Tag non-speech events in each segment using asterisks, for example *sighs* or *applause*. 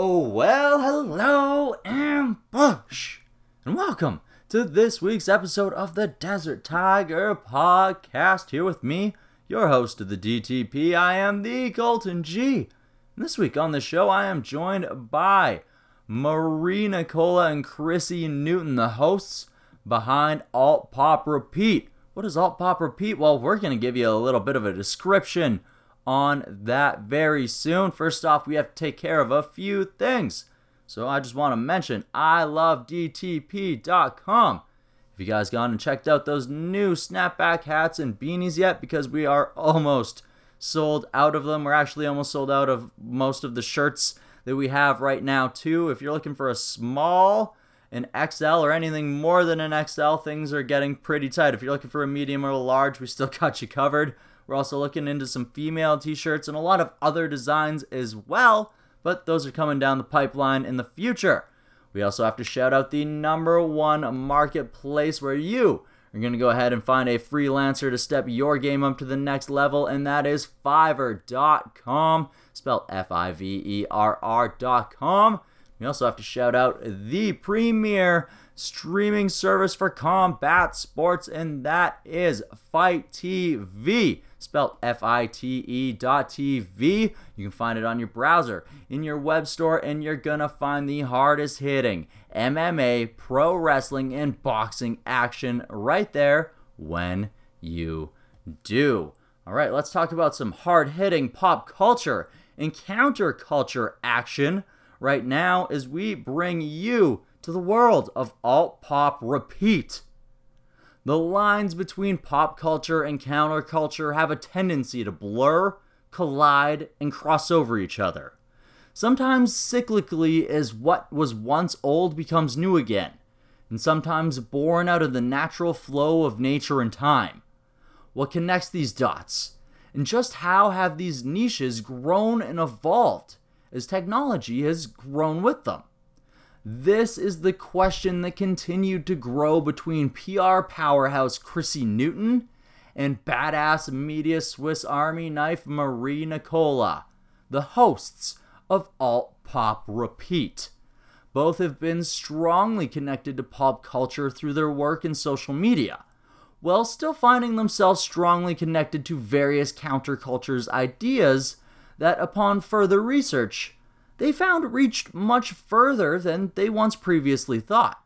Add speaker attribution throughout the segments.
Speaker 1: Oh, well, hello, Ambush, and welcome to this week's episode of the Desert Tiger Podcast. Here with me, your host of the DTP, I am the Colton G. And this week on the show, I am joined by Marie Nicola and Chrissy Newton, the hosts behind Alt Pop Repeat. What is Alt Pop Repeat? Well, we're going to give you a little bit of a description on that very soon. First off, we have to take care of a few things. So I just want to mention I love DTP.com. Have you guys gone and checked out those new snapback hats and beanies yet? Because we are almost sold out of them. We're actually almost sold out of most of the shirts that we have right now, too. If you're looking for a small, an XL, or anything more than an XL, things are getting pretty tight. If you're looking for a medium or a large, we still *laughs* got you covered. We're also looking into some female t shirts and a lot of other designs as well, but those are coming down the pipeline in the future. We also have to shout out the number one marketplace where you are going to go ahead and find a freelancer to step your game up to the next level, and that is Fiverr.com, spelled F I V E R R.com. We also have to shout out the premier streaming service for combat sports, and that is FITE TV spelled F-I-T-E dot TV. You can find it on your browser, in your web store, and you're gonna find the hardest hitting MMA, pro wrestling, and boxing action right there when you do. All right, let's talk about some hard hitting pop culture and counterculture action right now as we bring you to the world of alt pop repeat. The lines between pop culture and counterculture have a tendency to blur, collide, and cross over each other. Sometimes cyclically, as what was once old becomes new again, and sometimes born out of the natural flow of nature and time. What connects these dots? And just how have these niches grown and evolved as technology has grown with them? This is the question that continued to grow between PR powerhouse Chrissy Newton and badass media Swiss Army knife Marie Nicola, the hosts of Alt Pop Repeat. Both have been strongly connected to pop culture through their work in social media, while still finding themselves strongly connected to various countercultures' ideas that, upon further research, they found reached much further than they once previously thought.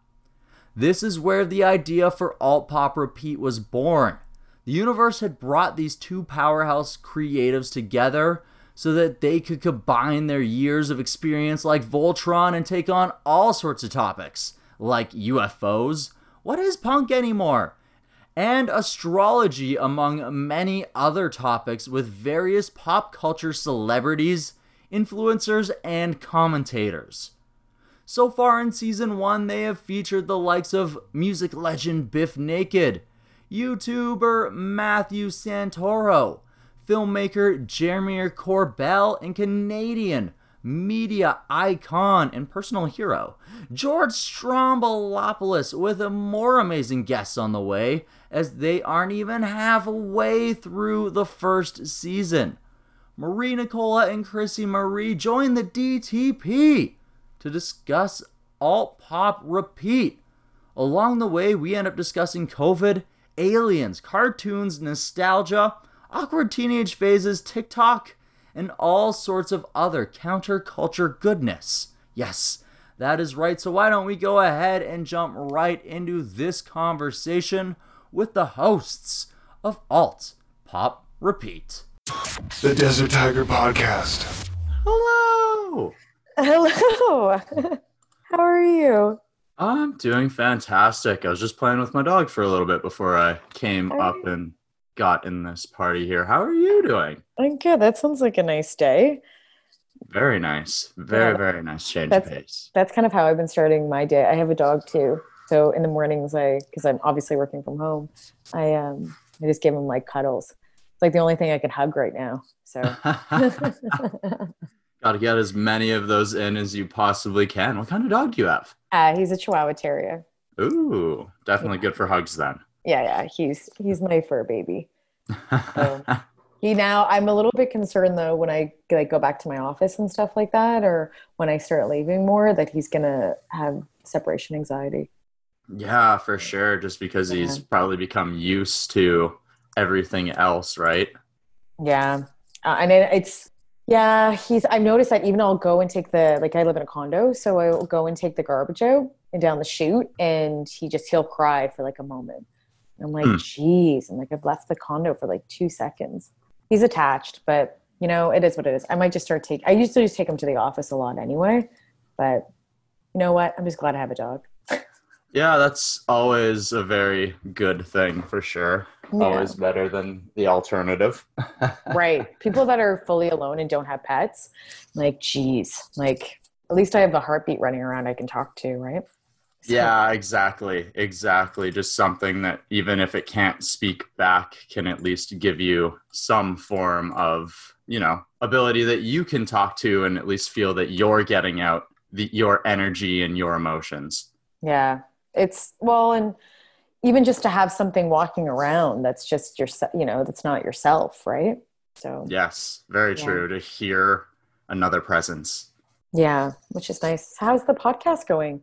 Speaker 1: This is where the idea for Alt Pop Repeat was born. The universe had brought these two powerhouse creatives together so that they could combine their years of experience like Voltron and take on all sorts of topics, like UFOs, what is punk anymore? And astrology, among many other topics with various pop culture celebrities influencers, and commentators. So far in season 1, they have featured the likes of music legend Bif Naked, YouTuber Matthew Santoro, filmmaker Jeremy Corbell, and Canadian media icon and personal hero George Stroumboulopoulos, with more amazing guests on the way as they aren't even halfway through the first season. Marie Nicola and Chrissy Marie join the DTP to discuss alt pop repeat. Along the way, we end up discussing COVID, aliens, cartoons, nostalgia, awkward teenage phases, TikTok, and all sorts of other counterculture goodness. Yes, that is right. So, why don't we go ahead and jump right into this conversation with the hosts of Alt Pop Repeat?
Speaker 2: The Desert Tiger Podcast.
Speaker 1: Hello.
Speaker 3: Hello. *laughs* How are you?
Speaker 1: I'm doing fantastic. I was just playing with my dog for a little bit before I came up and got in this party here. How are you doing?
Speaker 3: I'm good. That sounds like a nice day.
Speaker 1: Very nice. Very, yeah. very nice change
Speaker 3: that's,
Speaker 1: of pace.
Speaker 3: That's kind of how I've been starting my day. I have a dog too. So in the mornings I because I'm obviously working from home, I um I just give him like cuddles like the only thing I could hug right now. So *laughs*
Speaker 1: got to get as many of those in as you possibly can. What kind of dog do you have?
Speaker 3: Uh, he's a Chihuahua Terrier.
Speaker 1: Ooh, definitely yeah. good for hugs then.
Speaker 3: Yeah, yeah, he's he's my fur baby. So, *laughs* he now I'm a little bit concerned though when I like go back to my office and stuff like that, or when I start leaving more, that he's gonna have separation anxiety.
Speaker 1: Yeah, for sure. Just because he's probably become used to everything else, right?
Speaker 3: Yeah, uh, and it, it's yeah. He's. I've noticed that even I'll go and take the like I live in a condo, so I will go and take the garbage out and down the chute, and he just he'll cry for like a moment. I'm like,
Speaker 1: Hmm.
Speaker 3: geez, I'm like I've left the condo for like two seconds. He's attached, but you know it is what it is. I might just start taking, I used to just take him to the office a lot anyway, but you know what? I'm just glad I have a dog. *laughs*
Speaker 1: Yeah, that's always a very good thing for sure.
Speaker 3: Yeah.
Speaker 1: Always better than the alternative. *laughs*
Speaker 3: right people that are fully alone and don't have pets like geez like at least i have a heartbeat running around i can talk to right So-
Speaker 1: Yeah, exactly. Exactly. Just something that even if it can't speak back can at least give you some form of, you know, ability that you can talk to and at least feel that you're getting out the, your energy and your emotions.
Speaker 3: yeah it's well and even just to have something walking around that's just your you know that's not yourself right so
Speaker 1: Yes, very
Speaker 3: Yeah.
Speaker 1: true. To hear another presence.
Speaker 3: yeah which is nice how's the podcast going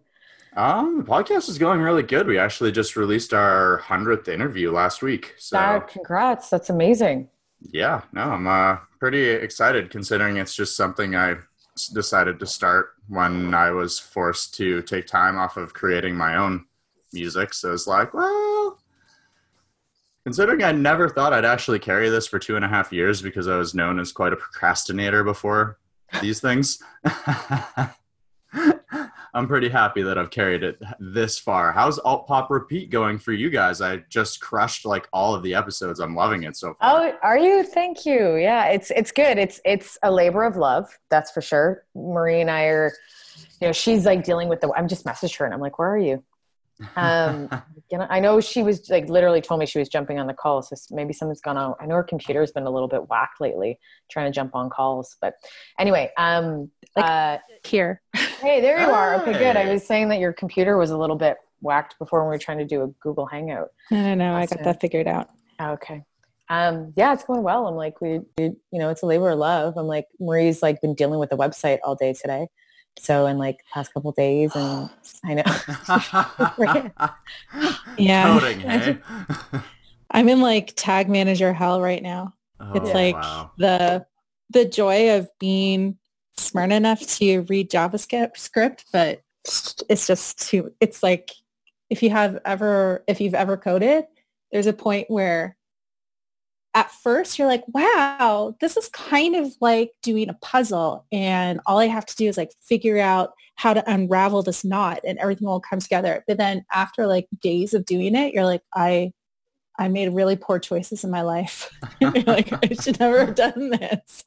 Speaker 1: Um, the podcast is going really good. We actually just released our hundredth interview last week. So
Speaker 3: Dad, congrats that's amazing
Speaker 1: yeah, no, I'm uh, pretty excited considering it's just something i decided to start when I was forced to take time off of creating my own music. So it's like, well, considering I never thought I'd actually carry this for two and a half years because I was known as quite a procrastinator before these things. *laughs* I'm pretty happy that I've carried it this far. How's Alt Pop Repeat going for you guys? I just crushed like all of the episodes. I'm loving it so far.
Speaker 3: Oh, are you? Thank you. Yeah, it's it's good. It's it's a labor of love, that's for sure. Marie and I are, you know, she's like dealing with the. I'm just messaged her and I'm like, where are you? Um, *laughs* you know, I know she was like literally told me she was jumping on the call, so maybe something's gone on. I know her computer's been a little bit whacked lately, trying to jump on calls. But anyway, um,
Speaker 4: Like-
Speaker 3: uh,
Speaker 4: here.
Speaker 3: hey, there you are. Okay, good. I was saying that your computer was a little bit whacked before when we were trying to do a Google Hangout.
Speaker 4: No, no, no. I got that figured out.
Speaker 3: Okay. Um, yeah, it's going well. I'm like, we, we, you know, it's a labor of love. I'm like, Marie's like been dealing with the website all day today. So in like past couple days and *gasps* I know. *laughs* *laughs*
Speaker 4: Yeah.
Speaker 1: Coding, hey?
Speaker 4: I'm in like tag manager hell right now. It's
Speaker 1: Oh,
Speaker 4: like
Speaker 1: wow.
Speaker 4: the the joy of being smart enough to read JavaScript, script, but it's just too. It's like if you have ever if you've ever coded, there's a point where at first you're like, wow, this is kind of like doing a puzzle, and all I have to do is like figure out how to unravel this knot, and everything will come together. But then after like days of doing it, you're like, I I made really poor choices in my life. *laughs* Like, I should never have done this.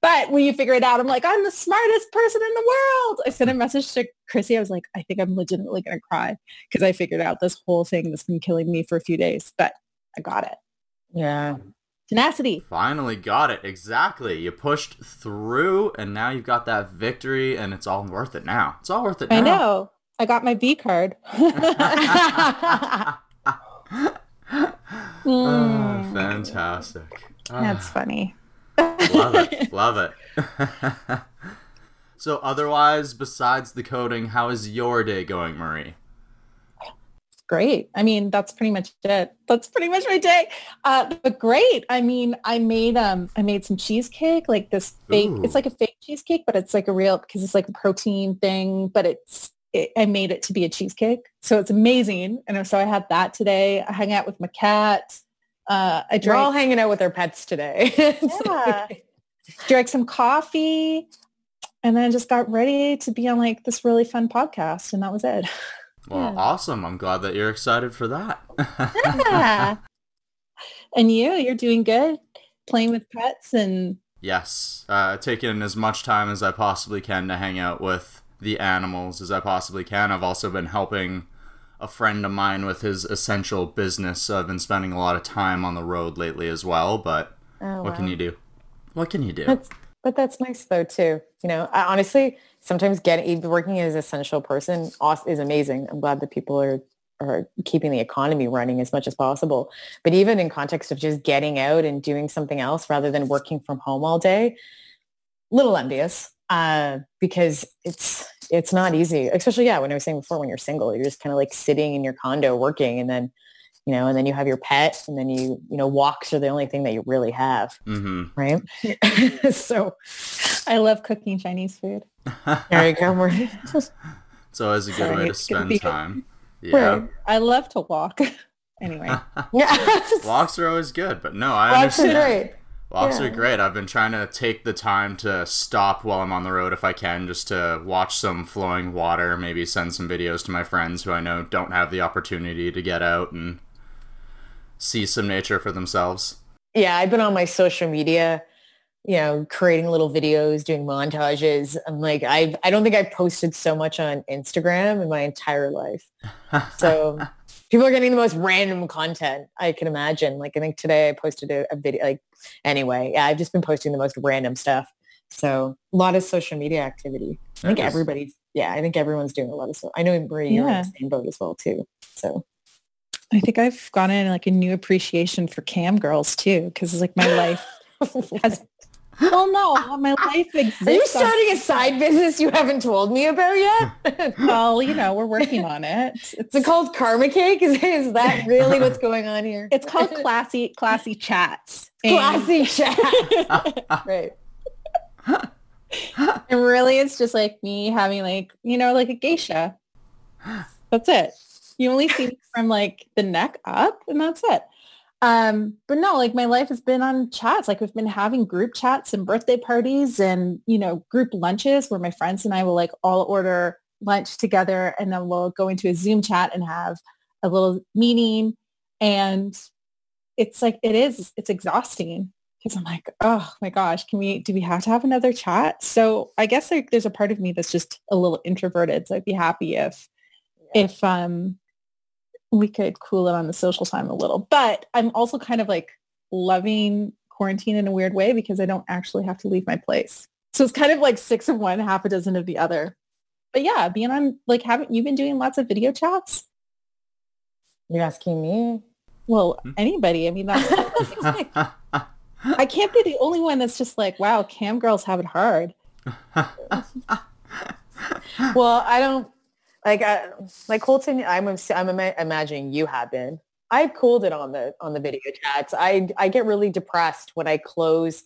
Speaker 4: But when you figure it out, I'm like, I'm the smartest person in the world. I sent a message to Chrissy. I was like, I think I'm legitimately going to cry because I figured out this whole thing that's been killing me for a few days, but I got it.
Speaker 3: Yeah.
Speaker 4: Tenacity.
Speaker 1: Finally got it. Exactly. You pushed through and now you've got that victory and it's all worth it now. It's all worth it now.
Speaker 4: I know. I got my B card. *laughs* *laughs*
Speaker 1: Oh,
Speaker 4: Mm.
Speaker 1: fantastic.
Speaker 4: That's
Speaker 1: Ah,
Speaker 4: funny.
Speaker 1: love it. *laughs* Love it. so otherwise, besides the coding, how is your day going, Marie?
Speaker 4: Great. I mean, that's pretty much it. That's pretty much my day. Uh, but great. I mean, I made um, I made some cheesecake, like this fake.
Speaker 1: Ooh.
Speaker 4: It's like a fake cheesecake, but it's like a real because it's like a protein thing. But it's it, I made it to be a cheesecake, so it's amazing. And so I had that today. I hung out with my cat. Uh, I
Speaker 3: We're all hanging out with our pets today. *laughs*
Speaker 4: Yeah. drank some coffee, and then just got ready to be on like this really fun podcast, and that was it. *laughs*
Speaker 1: Well,
Speaker 4: Yeah.
Speaker 1: awesome. I'm glad that you're excited for that.
Speaker 4: Yeah. *laughs* and you, you're doing good, playing with pets and
Speaker 1: Yes, uh, taking as much time as I possibly can to hang out with the animals as I possibly can. I've also been helping a friend of mine with his essential business. So I've been spending a lot of time on the road lately as well. But
Speaker 3: Oh,
Speaker 1: what can you do? What can you do?
Speaker 3: That's, but that's nice though too. You know, I, honestly, sometimes getting working as an essential person is amazing. I'm glad that people are are keeping the economy running as much as possible. But even in context of just getting out and doing something else rather than working from home all day, little envious uh, because it's it's not easy. Especially yeah, when I was saying before, when you're single, you're just kind of like sitting in your condo working, and then you know, and then you have your pet, and then you you know, walks are the only thing that you really have,
Speaker 1: Mm-hmm.
Speaker 3: right? *laughs* so
Speaker 4: I love cooking Chinese food. *laughs*
Speaker 3: there you go. We're- *laughs*
Speaker 1: It's always a good
Speaker 4: Sorry,
Speaker 1: way to spend
Speaker 4: be-
Speaker 1: time. *laughs* Yeah.
Speaker 4: Right. I love to walk. anyway,
Speaker 3: yeah,
Speaker 1: Walks are always good, but no, I
Speaker 3: Walks are
Speaker 1: understand.
Speaker 3: great.
Speaker 1: Walks
Speaker 3: Yeah.
Speaker 1: are great. I've been trying to take the time to stop while I'm on the road if I can, just to watch some flowing water, maybe send some videos to my friends who I know don't have the opportunity to get out and see some nature for themselves.
Speaker 3: yeah, I've been on my social media, you know, creating little videos, doing montages. I'm like, I I don't think I've posted so much on Instagram in my entire life. So *laughs* people are getting the most random content I can imagine. Like I think today I posted a, a video. Like anyway, yeah, I've just been posting the most random stuff. So a lot of social media activity. I think everybody's. Yeah, I think everyone's doing a lot of stuff. I know Marie, you're in
Speaker 4: Yeah.
Speaker 3: the same boat as well too. So
Speaker 4: I think I've gotten like a new appreciation for cam girls too, because like my life *laughs* has. Well, no, my *gasps* life exists.
Speaker 3: Are you
Speaker 4: on-
Speaker 3: starting a side business you haven't told me about yet? *laughs*
Speaker 4: well, you know, we're working on it. It's, *laughs*
Speaker 3: Is it called karma cake? Is, is that really what's *laughs* going on here?
Speaker 4: it's called classy classy chats. And-
Speaker 3: classy chat. right.
Speaker 4: And really it's just like me having like, you know, like a geisha. That's it. You only see me from like the neck up and that's it. Um, but no, like my life has been on chats. Like we've been having group chats and birthday parties and, you know, group lunches where my friends and I will like all order lunch together and then we'll go into a Zoom chat and have a little meeting. And it's like, it is, it's exhausting because I'm like, oh my gosh, can we, do we have to have another chat? So I guess like there's a part of me that's just a little introverted. So I'd be happy if, if, um, we could cool it on the social time a little, but I'm also kind of like loving quarantine in a weird way because I don't actually have to leave my place. So it's kind of like six of one, half a dozen of the other. But yeah, being on like, haven't you been doing lots of video chats?
Speaker 3: You're asking me?
Speaker 4: Well,
Speaker 1: Hmm.
Speaker 4: anybody. I mean, that's, *laughs* I can't be the only one that's just like, wow, cam girls have it hard. *laughs*
Speaker 3: Well, I don't like I, like Colton. I'm I'm imagining you have been. I've cooled it on the on the video chats. I I get really depressed when I close.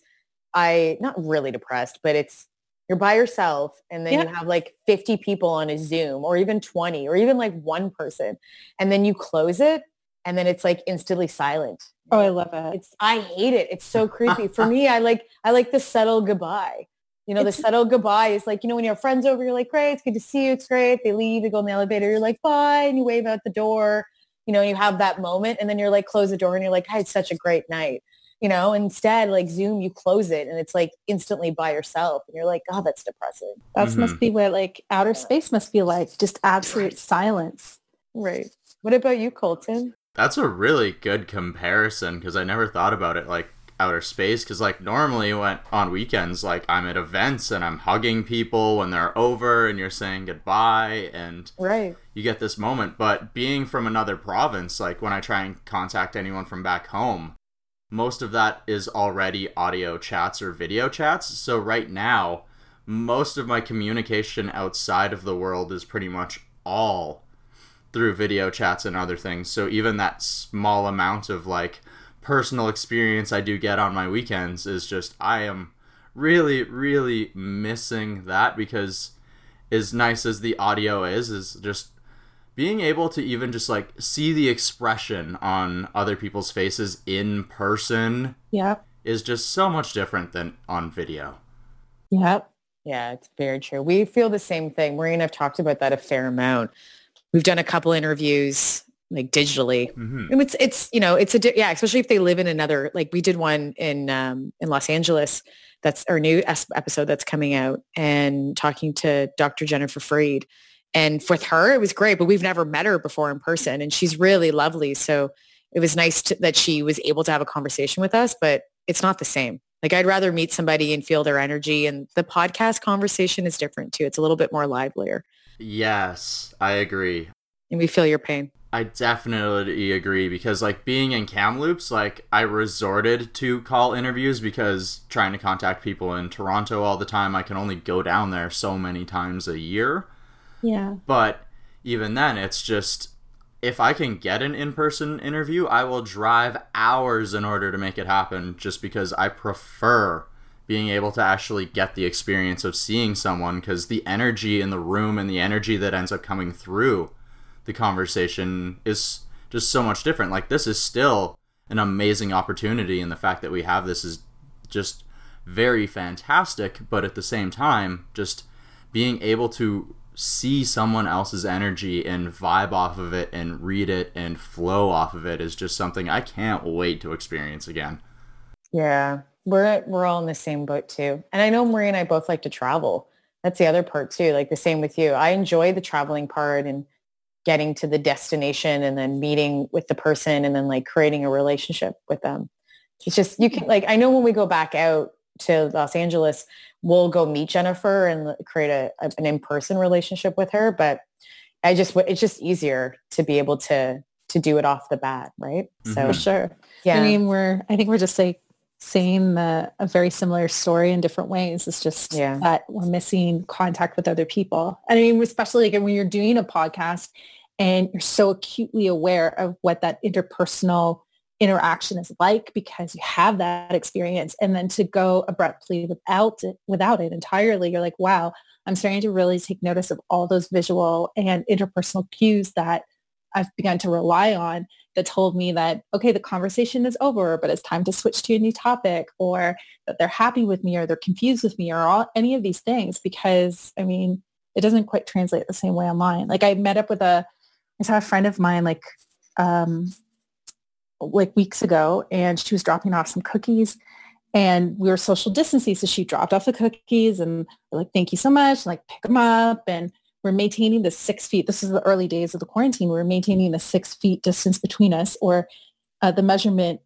Speaker 3: I not really depressed, but it's you're by yourself and then you have like 50 people on a Zoom or even 20 or even like one person and then you close it and then it's like instantly silent.
Speaker 4: Oh, I love it.
Speaker 3: It's I hate it. It's so creepy. For me, I like I like the subtle goodbye. You know,
Speaker 4: It's-
Speaker 3: the subtle goodbye is like, you know, when you have friends over, you're like, great, it's good to see you. It's great. They leave, they go in the elevator. You're like, bye. And you wave out the door, you know, and you have that moment. And then you're like, close the door and you're like, I had such a great night. You know, instead, like Zoom, you close it and it's like instantly by yourself. And you're like, oh, that's depressing.
Speaker 4: That
Speaker 1: Mhm.
Speaker 4: must be what like outer space must be like, just absolute silence.
Speaker 3: Right. What about you, Colton?
Speaker 1: That's a really good comparison because I never thought about it like outer space because like normally when on weekends like I'm at events and I'm hugging people when they're over and you're saying goodbye and
Speaker 3: Right.
Speaker 1: you get this moment but being from another province like when I try and contact anyone from back home most of that is already audio chats or video chats so right now most of my communication outside of the world is pretty much all through video chats and other things. So even that small amount of like personal experience I do get on my weekends is just I am really really missing that because as nice as the audio is is just being able to even just like see the expression on other people's faces in person
Speaker 4: Yep.
Speaker 1: is just so much different than on video.
Speaker 4: Yep.
Speaker 3: Yeah, it's very true. We feel the same thing. Marie and I've talked about that a fair amount. We've done a couple interviews like digitally.
Speaker 1: hmm
Speaker 3: And it's it's you know it's a di- yeah especially if they live in another like we did one in um, in Los Angeles that's our new episode that's coming out and talking to Dr. Jennifer Freed and with her it was great but we've never met her before in person and she's really lovely so it was nice to, that she was able to have a conversation with us but it's not the same like I'd rather meet somebody and feel their energy and the podcast conversation is different too it's a little bit more livelier
Speaker 1: Yes, I agree.
Speaker 3: and we feel your pain.
Speaker 1: I definitely agree because like being in Kamloops, like I resorted to call interviews because trying to contact people in Toronto all the time, I can only go down there so many times a year.
Speaker 4: Yeah.
Speaker 1: But even then, it's just if I can get an in-person interview, I will drive hours in order to make it happen just because I prefer being able to actually get the experience of seeing someone because the energy in the room and the energy that ends up coming through the conversation is just so much different. Like this is still an amazing opportunity and the fact that we have this is just very fantastic, but at the same time, just being able to see someone else's energy and vibe off of it and read it and flow off of it is just something I can't wait to experience again.
Speaker 3: Yeah. We're we're all in the same boat too. And I know Marie and I both like to travel. That's the other part too. Like the same with you. I enjoy the traveling part and getting to the destination and then meeting with the person and then like creating a relationship with them. It's just you can like I know when we go back out to Los Angeles, we'll go meet Jennifer and create a, an in-person relationship with her, but I just it's just easier to be able to to do it off the bat, right?
Speaker 1: Mhm.
Speaker 3: So
Speaker 4: For sure.
Speaker 3: yeah.
Speaker 4: I mean, we're, I think we're just like saying the, a very similar story in different ways. It's just
Speaker 3: Yeah.
Speaker 4: that we're missing contact with other people. I mean, especially like when you're doing a podcast and you're so acutely aware of what that interpersonal interaction is like because you have that experience. And then to go abruptly without it without it entirely you're like wow i'm starting to really take notice of all those visual and interpersonal cues that i've begun to rely on that told me that okay the conversation is over but it's time to switch to a new topic or that they're happy with me or they're confused with me or all any of these things because i mean it doesn't quite translate the same way online. Like i met up with a i saw a friend of mine like um like weeks ago and she was dropping off some cookies and we were social distancing. So she dropped off the cookies and we're like, thank you so much. Like pick them up and we're maintaining the six feet. This is the early days of the quarantine. We're maintaining the six feet distance between us or uh, the measurement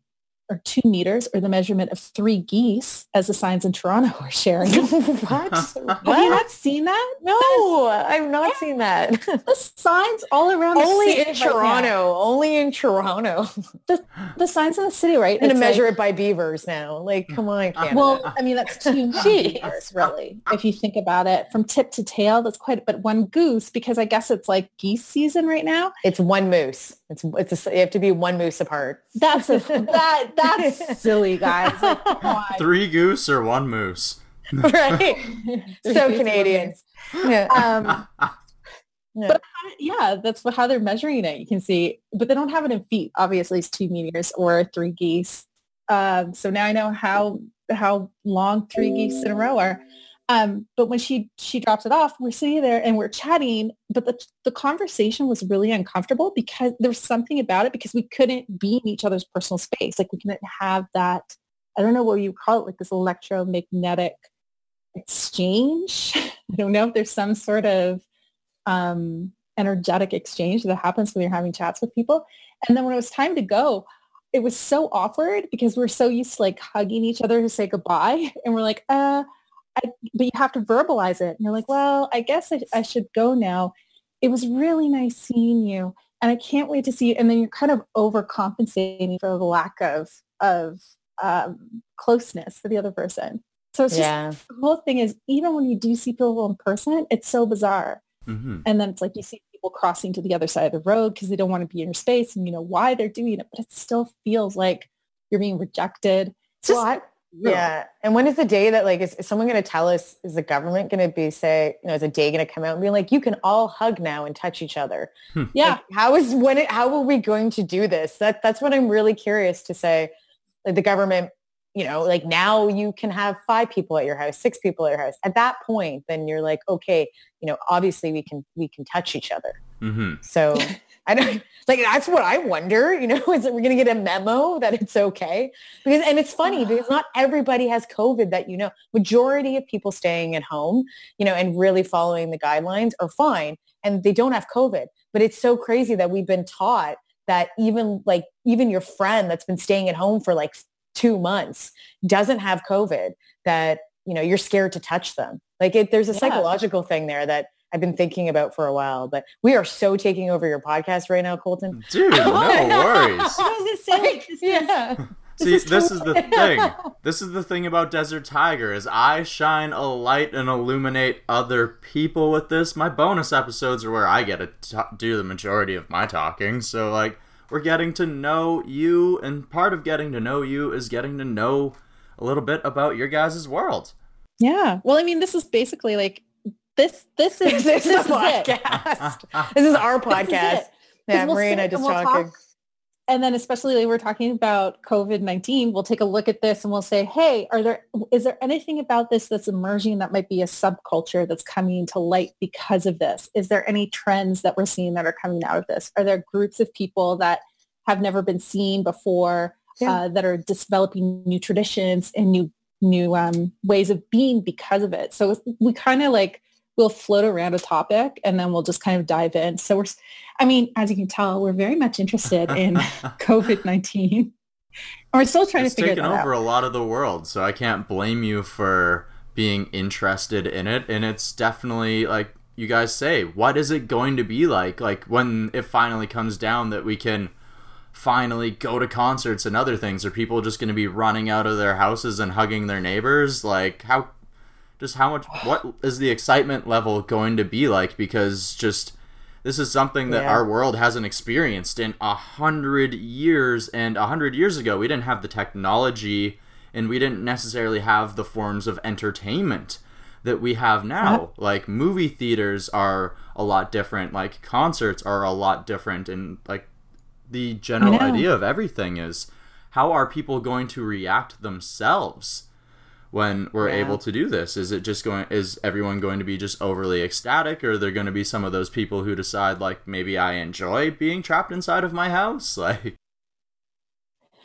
Speaker 4: or two meters or the measurement of three geese as the signs in Toronto *laughs* were sharing. *laughs*
Speaker 3: what?
Speaker 4: Have you not seen that?
Speaker 3: No, I've not seen that. *laughs*
Speaker 4: The signs all around the
Speaker 3: Only
Speaker 4: city
Speaker 3: in
Speaker 4: right now.
Speaker 3: Toronto. Only in Toronto.
Speaker 4: The signs in the city, right?
Speaker 3: I'm gonna
Speaker 4: It's like-
Speaker 3: measure it by beavers now. Like, come on, mm. Canada.
Speaker 4: Well, I mean, that's two meters, really, if you think about it. From tip to tail, that's quite, but one goose, because I guess it's like geese season right now.
Speaker 3: it's one moose. It's it's a, you have to be one moose apart.
Speaker 4: That's a, *laughs* that, that's silly, guys. Like. *laughs*
Speaker 1: Three goose or one moose? *laughs*
Speaker 3: right. So
Speaker 4: geese, one
Speaker 3: Canadian. Yeah.
Speaker 4: Um,
Speaker 3: yeah.
Speaker 4: but yeah, that's what, how they're measuring it. You can see, but they don't have it in feet. Obviously, it's two meters or three geese. Um, so now I know how how long three geese in a row are. Um, but when she she drops it off, we're sitting there and we're chatting. But the the conversation was really uncomfortable because there was something about it because we couldn't be in each other's personal space. Like we couldn't have that. I don't know what you call it, like this electromagnetic exchange. *laughs* I don't know if there's some sort of um, energetic exchange that happens when you're having chats with people. And then when it was time to go, it was so awkward because we're so used to like hugging each other to say goodbye. *laughs* And we're like, uh, I, but you have to verbalize it. And you're like, well, I guess I, I should go now. It was really nice seeing you. And I can't wait to see you. And then you're kind of overcompensating for the lack of, of um, closeness for the other person. So it's just
Speaker 3: yeah.
Speaker 4: the whole thing is even when you do see people in person, it's so bizarre.
Speaker 1: Mm-hmm.
Speaker 4: And then it's like you see people crossing to the other side of the road because they don't want to be in your space and you know why they're doing it, but it still feels like you're being rejected. It's just
Speaker 3: Well, I-
Speaker 4: real.
Speaker 3: yeah. And when is the day that like is, is someone going to tell us? Is the government going to be say you know is a day going to come out and be like you can all hug now and touch each other?
Speaker 4: yeah.
Speaker 3: Like, how is when it, how are we going to do this? That that's what I'm really curious to say. Like the government, you know, like now you can have five people at your house, six people at your house. At that point, then you're like, okay, you know, obviously we can we can touch each other.
Speaker 1: hmm
Speaker 3: So *laughs* I don't *laughs* like that's what I wonder, you know, *laughs* is that we're gonna get a memo that it's okay? Because and it's funny because ah. not everybody has COVID that you know. Majority of people staying at home, you know, and really following the guidelines are fine and they don't have COVID. But it's so crazy that we've been taught that even like even your friend that's been staying at home for like two months doesn't have COVID that, you know, you're scared to touch them. Like it, there's a
Speaker 4: Yeah.
Speaker 3: psychological thing there that I've been thinking about for a while. But we are so taking over your podcast right now, Colton. *laughs*
Speaker 1: Dude, *laughs* no worries.
Speaker 4: I was gonna say, like, this is-
Speaker 3: Yeah. *laughs*
Speaker 1: See,
Speaker 4: is
Speaker 1: this is the thing. This is the thing about Desert Tiger is I shine a light and illuminate other people with this. My bonus episodes are where I get to t- do the majority of my talking. So like we're getting to know you and part of getting to know you is getting to know a little bit about your guys' world.
Speaker 4: Yeah. Well, I mean, this is basically like this. This is
Speaker 3: This is the
Speaker 4: it.
Speaker 3: podcast. *laughs* This is *laughs* our
Speaker 4: This is
Speaker 3: podcast.
Speaker 4: it.
Speaker 3: Yeah,
Speaker 4: 'Cause we'll
Speaker 3: Marie and I just
Speaker 4: and we'll
Speaker 3: talking.
Speaker 4: talk, and then especially like we're talking about COVID-19, we'll take a look at this and we'll say, hey, are there is there anything about this that's emerging that might be a subculture that's coming to light because of this? Is there any trends that we're seeing that are coming out of this? Are there groups of people that have never been seen before
Speaker 3: Yeah.
Speaker 4: uh, that are developing new traditions and new new um, ways of being because of it? So we kind of like we'll float around a topic and then we'll just kind of dive in. So we're, I mean, as you can tell, we're very much interested in *laughs* COVID-19. And we're still trying
Speaker 1: it's
Speaker 4: to figure
Speaker 1: it
Speaker 4: out.
Speaker 1: It's
Speaker 4: taken over
Speaker 1: a lot of the world, so I can't blame you for being interested in it. And it's definitely like you guys say, what is it going to be like? Like when it finally comes down that we can finally go to concerts and other things, are people just going to be running out of their houses and hugging their neighbors? Like how, just how much? What is the excitement level going to be like? Because just this is something that
Speaker 3: Yeah.
Speaker 1: our world hasn't experienced in a hundred years. And a hundred years ago, we didn't have the technology and we didn't necessarily have the forms of entertainment that we have now. Uh-huh. Like movie theaters are a lot different, like concerts are a lot different, and like the general idea of everything is how are people going to react themselves when we're
Speaker 3: Yeah.
Speaker 1: able to do this is it just going is everyone going to be just overly ecstatic or are there going to be some of those people who decide like maybe i enjoy being trapped inside of my house *laughs* like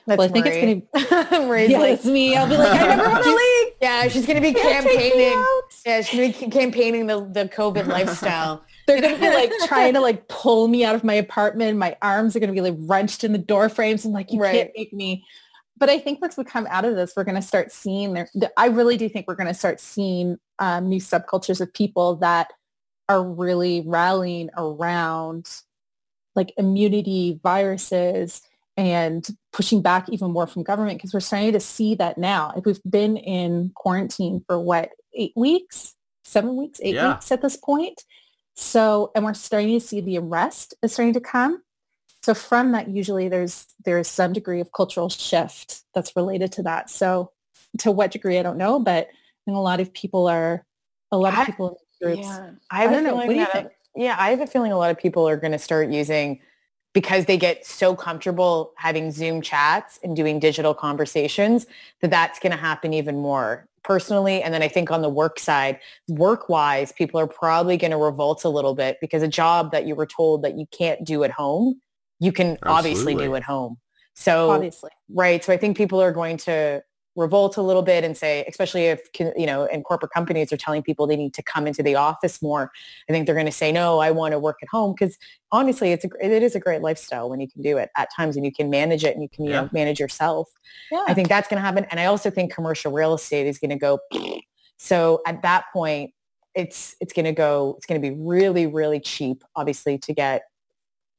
Speaker 3: That's
Speaker 4: Well, I think it's gonna
Speaker 3: Marie's *laughs*
Speaker 4: Yeah,
Speaker 3: like,
Speaker 4: it's me. I'll be like, I never want to leave. *laughs*
Speaker 3: yeah, she's gonna be
Speaker 4: Can't take me
Speaker 3: campaigning. Yeah, she's gonna be campaigning the, the COVID lifestyle.
Speaker 4: They're gonna be like trying to like pull me out of my apartment. My arms are gonna be like wrenched in the door frames. and like, you
Speaker 3: Right.
Speaker 4: can't make me. But I think once we come out of this, we're gonna start seeing there. th- I really do think we're gonna start seeing um, new subcultures of people that are really rallying around like immunity viruses and pushing back even more from government because we're starting to see that now. Like we've been in quarantine for what, eight weeks, seven weeks, eight
Speaker 1: Yeah.
Speaker 4: weeks at this point. So, and we're starting to see the arrest is starting to come. So from that, usually there's there's some degree of cultural shift that's related to that. So to what degree, I don't know, but I think a lot of people are, a lot of
Speaker 3: I-
Speaker 4: people in groups.
Speaker 3: Yeah, I have
Speaker 4: I
Speaker 3: a
Speaker 4: don't know. What do you think?
Speaker 3: Yeah, I have a feeling a lot of people are going to start using because they get so comfortable having Zoom chats and doing digital conversations that that's going to happen even more personally. And then I think on the work side, work-wise, people are probably going to revolt a little bit because a job that you were told that you can't do at home, you can obviously do at home. So
Speaker 4: Obviously.
Speaker 3: Right. So I think people are going to revolt a little bit and say, especially if, you know, and corporate companies are telling people they need to come into the office more. I think they're going to say, no, I want to work at home because honestly, it's a, gr- it is a great lifestyle when you can do it at times and you can manage it and you can, you
Speaker 1: Yeah.
Speaker 3: know, manage yourself.
Speaker 4: Yeah.
Speaker 3: I think that's going to happen. And I also think commercial real estate is going to go. *sniffs* So at that point, it's, it's going to go, it's going to be really, really cheap, obviously, to get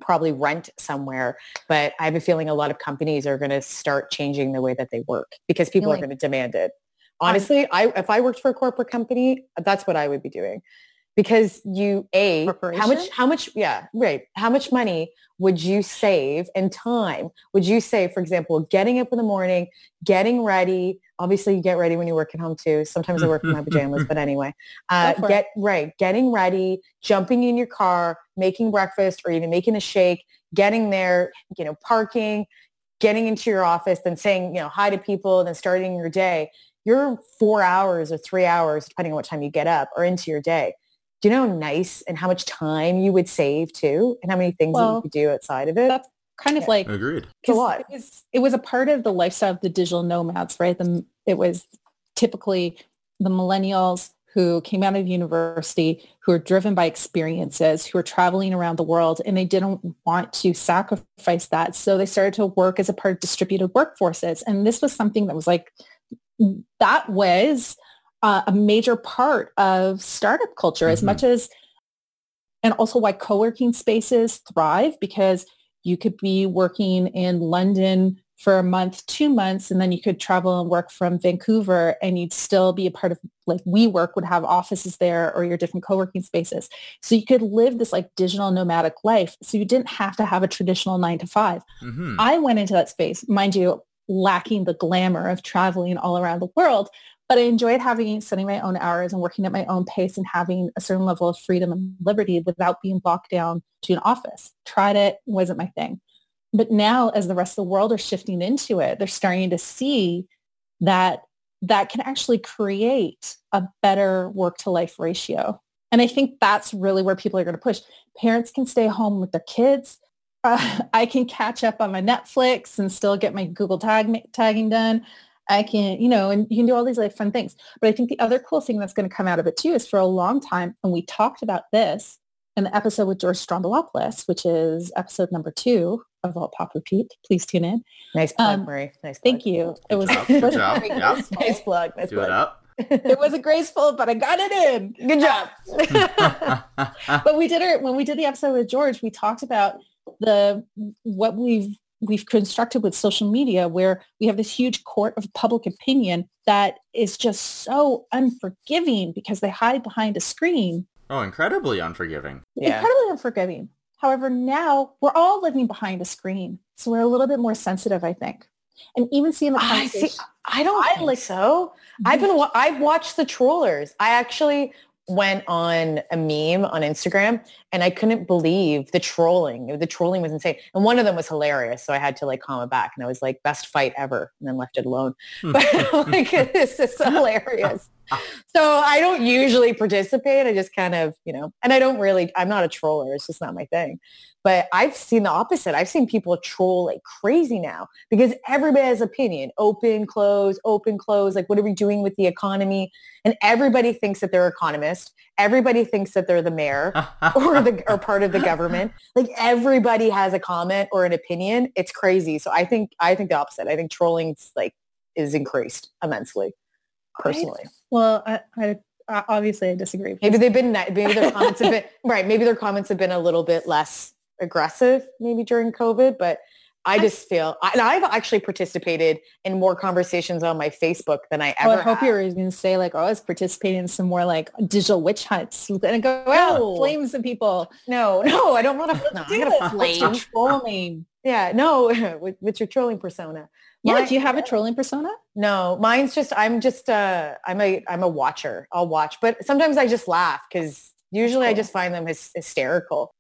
Speaker 3: probably rent somewhere. But I have a feeling a lot of companies are going to start changing the way that they work because people are going to demand it. Honestly, I if I worked for a corporate company, that's what I would be doing. Because you a how much how much yeah right how much money would you save and time would you save for example getting up in the morning getting ready obviously you get ready when you work at home too sometimes I work in my pajamas *laughs* but anyway uh, get right getting ready jumping in your car making breakfast or even making a shake getting there you know parking getting into your office then saying you know hi to people then starting your day you're four hours or three hours depending on what time you get up or into your day do you know how nice and how much time you would save too and how many things that you could do outside of it
Speaker 4: That's kind of
Speaker 3: Yeah.
Speaker 4: like
Speaker 1: agreed
Speaker 3: It's a
Speaker 4: 'cause
Speaker 3: lot.
Speaker 4: It was, it was a part of the lifestyle of the digital nomads, right? The, it was typically the millennials who came out of university, who were driven by experiences, who were traveling around the world, and they didn't want to sacrifice that. So they started to work as a part of distributed workforces. And this was something that was like, that was uh, a major part of startup culture as
Speaker 1: Mhm.
Speaker 4: much as and also why co-working spaces thrive because you could be working in London for a month, two months, and then you could travel and work from Vancouver and you'd still be a part of like WeWork would have offices there or your different co-working spaces. So you could live this like digital nomadic life. So you didn't have to have a traditional nine to 5
Speaker 1: Mhm.
Speaker 4: I went into that space, mind you, lacking the glamour of traveling all around the world, but I enjoyed having setting my own hours and working at my own pace and having a certain level of freedom and liberty without being locked down to an office. Tried it, wasn't my thing. But now as the rest of the world are shifting into it, they're starting to see that that can actually create a better work to life ratio. And I think that's really where people are going to push. Parents can stay home with their kids. Uh, *laughs* I can catch up on my Netflix and still get my Google tag tagging done. I can, you know, and you can do all these like fun things. But I think the other cool thing that's going to come out of it too is for a long time, and we talked about this in the episode with George Stroumboulopoulos, which is episode number two of Alt Pop Repeat. Please tune in.
Speaker 3: Nice plug,
Speaker 4: Um,
Speaker 3: Marie. Nice.
Speaker 4: Thank
Speaker 3: plug.
Speaker 4: you. It was,
Speaker 1: job, *laughs* good job.
Speaker 4: very
Speaker 1: Yeah.
Speaker 4: graceful.
Speaker 3: Nice plug. Nice
Speaker 1: Do it up. *laughs*
Speaker 4: It wasn't graceful, but I got it in.
Speaker 3: Good job. *laughs*
Speaker 4: but we did it when we did the episode with George. We talked about the what we've we've constructed with social media, where we have this huge court of public opinion that is just so unforgiving because they hide behind a screen.
Speaker 1: Oh, incredibly unforgiving.
Speaker 3: Yeah.
Speaker 4: Incredibly unforgiving. However, now we're all living behind a screen, so we're a little bit more sensitive, I think. And even seeing the
Speaker 3: I see. I don't
Speaker 4: I
Speaker 3: think
Speaker 4: like-
Speaker 3: so. I've been. I've watched the trollers. I actually went on a meme on Instagram and I couldn't believe the trolling. The trolling was insane. And one of them was hilarious. So I had to like comment back and I was like, best fight ever and then left it alone. Hmm. *laughs* But like, *laughs* this is hilarious. So I don't usually participate. I just kind of, you know, and I don't really, I'm not a troller. It's just not my thing. But I've seen the opposite. I've seen people troll like crazy now because everybody has opinion. Open, close, open, close. Like, what are we doing with the economy? And everybody thinks that they're economist. Everybody thinks that they're the mayor *laughs* or the or part of the government. Like everybody has a comment or an opinion. It's crazy. So I think I think the opposite. I think trolling like is increased immensely. Personally,
Speaker 4: well, I, I, I obviously I disagree.
Speaker 3: maybe they've been maybe their comments have been right. Maybe their comments have been a little bit less aggressive maybe during COVID, but I just feel I, and I've actually participated in more conversations on my Facebook than I
Speaker 4: Oh,
Speaker 3: ever.
Speaker 4: I hope
Speaker 3: have.
Speaker 4: you were going to say like, oh, I was participating in some more like digital witch hunts and go out,
Speaker 3: No.
Speaker 4: flame some people.
Speaker 3: No, no, I don't want to. No, gonna
Speaker 4: this. What's
Speaker 3: flame.
Speaker 4: your troll name?
Speaker 3: Yeah, no, *laughs* with, with your trolling persona.
Speaker 4: Yeah, do you have a trolling persona?
Speaker 3: No, mine's just I'm just uh I'm a I'm a watcher. I'll watch, but sometimes I just laugh because usually I just find them hys- hysterical.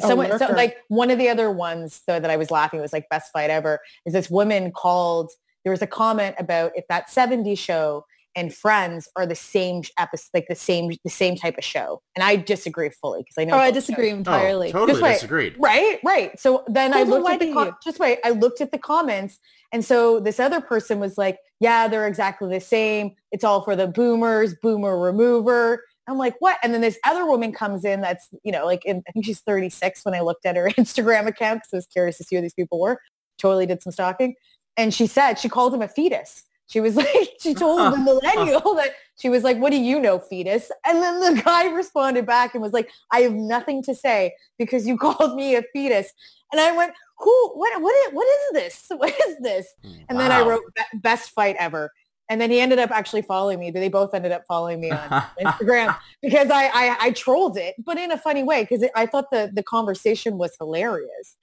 Speaker 3: Someone, so, like one of the other ones though that I was laughing was like best fight ever is this woman called. There was a comment about if that 70s show and Friends are the same episode, like the same the same type of show, and I disagree fully because I know.
Speaker 4: Oh, I disagree
Speaker 3: shows.
Speaker 4: Oh, entirely.
Speaker 1: Oh, totally
Speaker 3: Just wait.
Speaker 1: disagreed.
Speaker 3: Right, right. So then I
Speaker 4: Well, then
Speaker 3: looked
Speaker 4: why
Speaker 3: at the com- just wait. I looked at the comments, and so this other person was like, "Yeah, they're exactly the same. It's all for the boomers, boomer remover." I'm like, "What?" And then this other woman comes in that's you know like in, I think she's 36 when I looked at her *laughs* Instagram account because I was curious to see who these people were. Totally did some stalking, and she said she called him a fetus. She was *laughs* like, she told the *laughs* millennial that she was like, what do you know, fetus? And then the guy responded back and was like, I have nothing to say because you *laughs* called me a fetus. And I went, who, what, what is, what is this? What is this? And then I wrote best fight ever. And then he ended up actually following me. They both ended up following me on Instagram because I, I, I trolled it, but in a funny way because I thought the, the conversation was hilarious.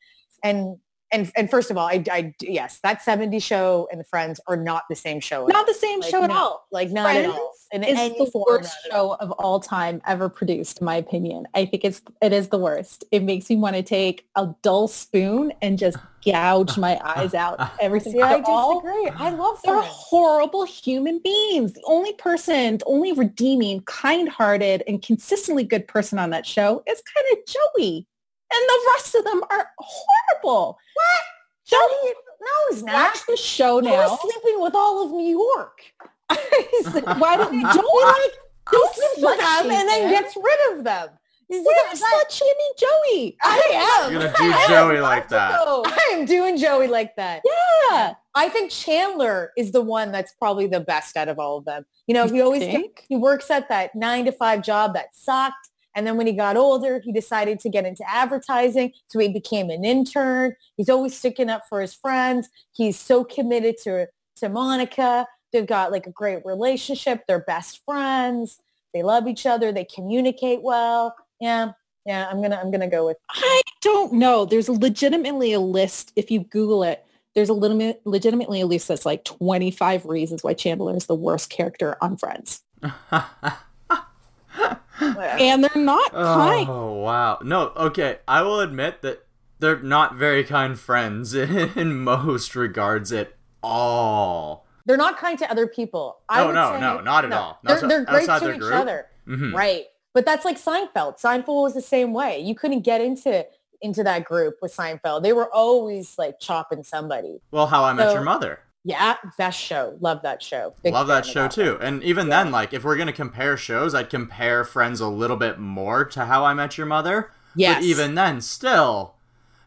Speaker 3: And and and first of all, I, I yes, that 70 show and the Friends are not the same show. at.
Speaker 4: Not the same
Speaker 3: Like,
Speaker 4: show at
Speaker 3: no,
Speaker 4: all.
Speaker 3: Like not at all.
Speaker 4: Friends
Speaker 3: In
Speaker 4: is the
Speaker 3: form,
Speaker 4: worst
Speaker 3: not at all.
Speaker 4: show of all time ever produced, in my opinion. I think it's it is the worst. It makes me want to take a dull spoon and just gouge my eyes out every *laughs* single
Speaker 3: I disagree. I love
Speaker 4: They're
Speaker 3: Friends.
Speaker 4: horrible human beings. The only person, the only redeeming, kind-hearted, and consistently good person on that show is kind of Joey. And the rest of them are horrible. What?
Speaker 3: Joey, no, he's not.
Speaker 4: Watch the show
Speaker 3: He
Speaker 4: now.
Speaker 3: was sleeping with all of New York. *laughs*
Speaker 4: Why don't
Speaker 3: Joey
Speaker 4: Joey
Speaker 3: like
Speaker 4: How
Speaker 3: goes with them
Speaker 4: slut-shaming
Speaker 3: and then gets rid of them. He's
Speaker 4: Where
Speaker 3: not-
Speaker 4: is slut shaming Joey?
Speaker 3: I am.
Speaker 1: You're gonna do Joey like that.
Speaker 3: I am doing Joey like that.
Speaker 4: Yeah.
Speaker 3: I think Chandler is the one that's probably the best out of all of them. You know, he always
Speaker 4: think?
Speaker 3: he works at that nine to five job that sucked, And then when he got older, he decided to get into advertising. So he became an intern. He's always sticking up for his friends. He's so committed to, to Monica. They've got like a great relationship. They're best friends. They love each other. They communicate well. Yeah. Yeah. I'm going to, I'm going to go with.
Speaker 4: I don't know. There's legitimately a list. If you Google it, there's a little legitimately a list that's like 25 reasons why Chandler is the worst character on Friends. *laughs* and they're not kind.
Speaker 1: Oh wow. No, okay. I will admit that they're not very kind friends *laughs* in most regards at all.
Speaker 3: They're not kind to other people. I
Speaker 1: No, no,
Speaker 3: say-
Speaker 1: no, not at all.
Speaker 3: They're, they're great to
Speaker 1: their
Speaker 3: each
Speaker 1: group?
Speaker 3: other,
Speaker 1: Mhm.
Speaker 3: right? But that's like Seinfeld. Seinfeld was the same way. You couldn't get into into that group with Seinfeld. They were always like chopping somebody.
Speaker 1: Well, How I Met Your Mother.
Speaker 3: Yeah, best show. Love that show. Big
Speaker 1: Love that show too. And even then, like, if we're gonna compare shows, I'd compare Friends a little bit more to How I Met Your Mother.
Speaker 3: Yes.
Speaker 1: But even then, still,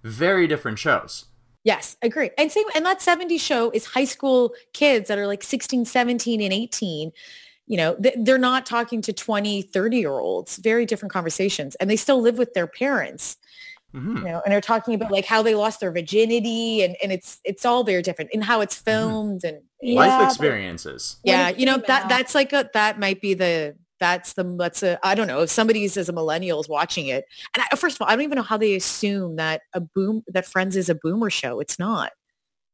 Speaker 1: very different shows.
Speaker 3: Yes, agree. And same and that 70s show is high school kids that are like 16, 17 and 18. You know, they're not talking to 20, 30 year olds. Very different conversations and they still live with their parents.
Speaker 1: Hmm
Speaker 3: you know, and they're talking about like how they lost their virginity and, and it's it's all very different and how it's filmed and
Speaker 4: Yeah,
Speaker 1: Life experiences.
Speaker 4: When
Speaker 3: yeah, you know that
Speaker 4: out-
Speaker 3: that's like a that might be the that's the that's a I don't know if somebody's as a millennial is watching it and I, first of all I don't even know how they assume that a boom that Friends is a boomer show. It's not.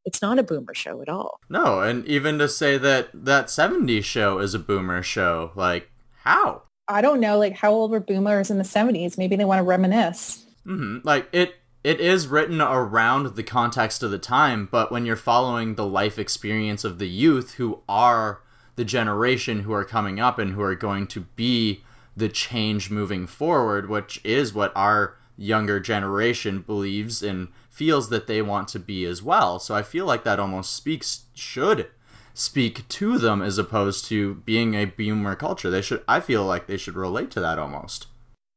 Speaker 3: It's not a boomer show at all.
Speaker 1: No, and even to say that that 70s show is a boomer show, like, how?
Speaker 4: I don't know, like how old were boomers in the 70s? Maybe they want to reminisce.
Speaker 1: Hmm Like it it is written around the context of the time, but when you're following the life experience of the youth who are the generation who are coming up and who are going to be the change moving forward, which is what our younger generation believes and feels that they want to be as well. So I feel like that almost speaks should speak to them as opposed to being a boomer culture. They should I feel like they should relate to that almost.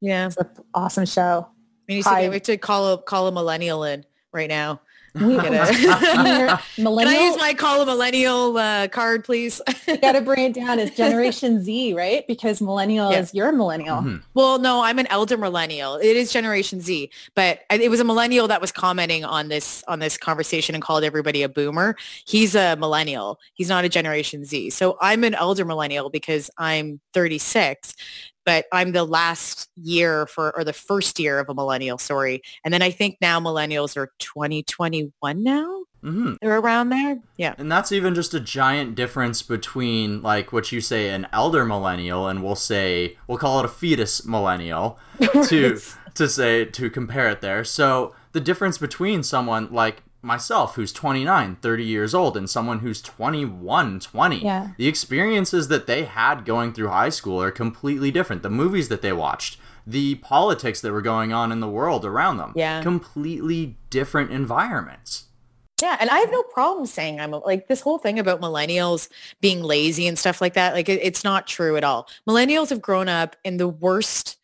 Speaker 3: Yeah.
Speaker 4: It's an awesome show.
Speaker 3: We need to,
Speaker 4: Hi.
Speaker 3: we have to call a call a millennial in right now. *laughs*
Speaker 4: We,
Speaker 3: Get *laughs* *laughs* Can I use my call a millennial uh, card, please?
Speaker 4: you gotta bring it down as Generation Z, right? Because millennial
Speaker 3: Yeah.
Speaker 4: is your millennial.
Speaker 1: Mhm.
Speaker 3: Well, no, I'm an elder millennial. It is Generation Z, but it was a millennial that was commenting on this on this conversation and called everybody a boomer. He's a millennial. He's not a Generation Z. So I'm an elder millennial because I'm 36, but I'm the last year for or the first year of a millennial. Sorry, and then I think now millennials are 2021 now.
Speaker 1: hmm
Speaker 3: They're around there. Yeah.
Speaker 1: And that's even just a giant difference between like what you say an elder millennial and we'll say we'll call it a fetus millennial *laughs* to to say to compare it there. So the difference between someone like myself who's 29, 30 years old and someone who's 21, 20.
Speaker 4: Yeah.
Speaker 1: The experiences that they had going through high school are completely different. The movies that they watched, the politics that were going on in the world around them.
Speaker 3: Yeah.
Speaker 1: Completely different environments.
Speaker 3: Yeah, and I have no problem saying I'm a, like this whole thing about millennials being lazy and stuff like that. Like it, it's not true at all. Millennials have grown up in the worst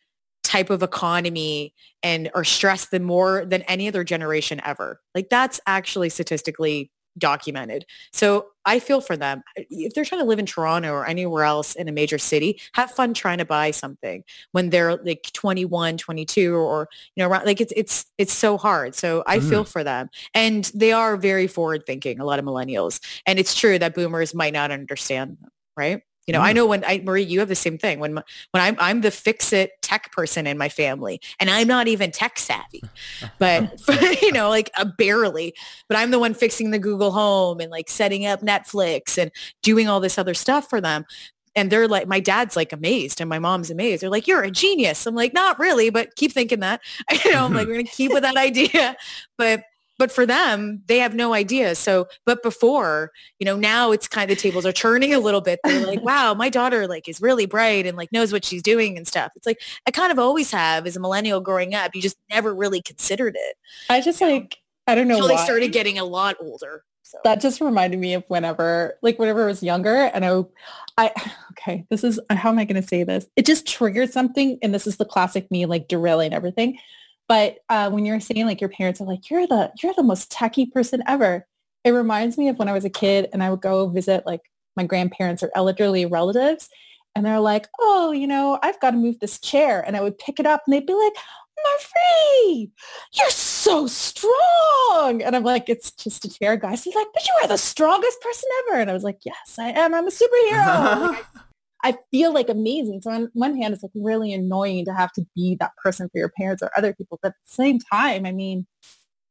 Speaker 3: type of economy and are stressed than more than any other generation ever. Like that's actually statistically documented. So I feel for them. If they're trying to live in Toronto or anywhere else in a major city, have fun trying to buy something when they're like 21, 22 or, you know, around, like it's, it's, it's so hard. So I feel mm. for them and they are very forward thinking, a lot of millennials. And it's true that boomers might not understand them, right? You know, I
Speaker 1: Mm.
Speaker 3: know when I Marie, you have the same thing. When when I'm I'm the fix it tech person in my family, and I'm not even tech savvy, *laughs* but *laughs* you know, like uh, barely. But I'm the one fixing the Google Home and like setting up Netflix and doing all this other stuff for them. And they're like, my dad's like amazed, and my mom's amazed. They're like, "You're a genius." I'm like, "Not really, but keep thinking that." *laughs* You know, I'm like, "We're gonna keep with that idea," but but for them they have no idea so but before you know now it's kind of the tables are turning a little bit they're like *laughs* wow my daughter like is really bright and like knows what she's doing and stuff it's like i kind of always have as a millennial growing up you just never really considered it
Speaker 4: I just like I don't know
Speaker 3: until
Speaker 4: why.
Speaker 3: they started getting a lot older so
Speaker 4: that just reminded me of whenever like whenever I was younger and I I *sighs* okay, this is how am I going to say this? It just triggered something and this is the classic me like derailing everything. But uh, when you're saying like your parents are like you're the you're the most techie person ever. It reminds me of when I was a kid and I would go visit like my grandparents or elderly relatives and they're like, oh, you know, I've got to move this chair. And I would pick it up and they'd be like, Marie, you're so strong. And I'm like, it's just a chair, guys. He's like, but you are the strongest person ever. And I was like, yes, I am. I'm a superhero. *laughs* like, I, I feel like amazing. So on one hand, it's like really annoying to have to be that person for your parents or other people. But at the same time, I mean,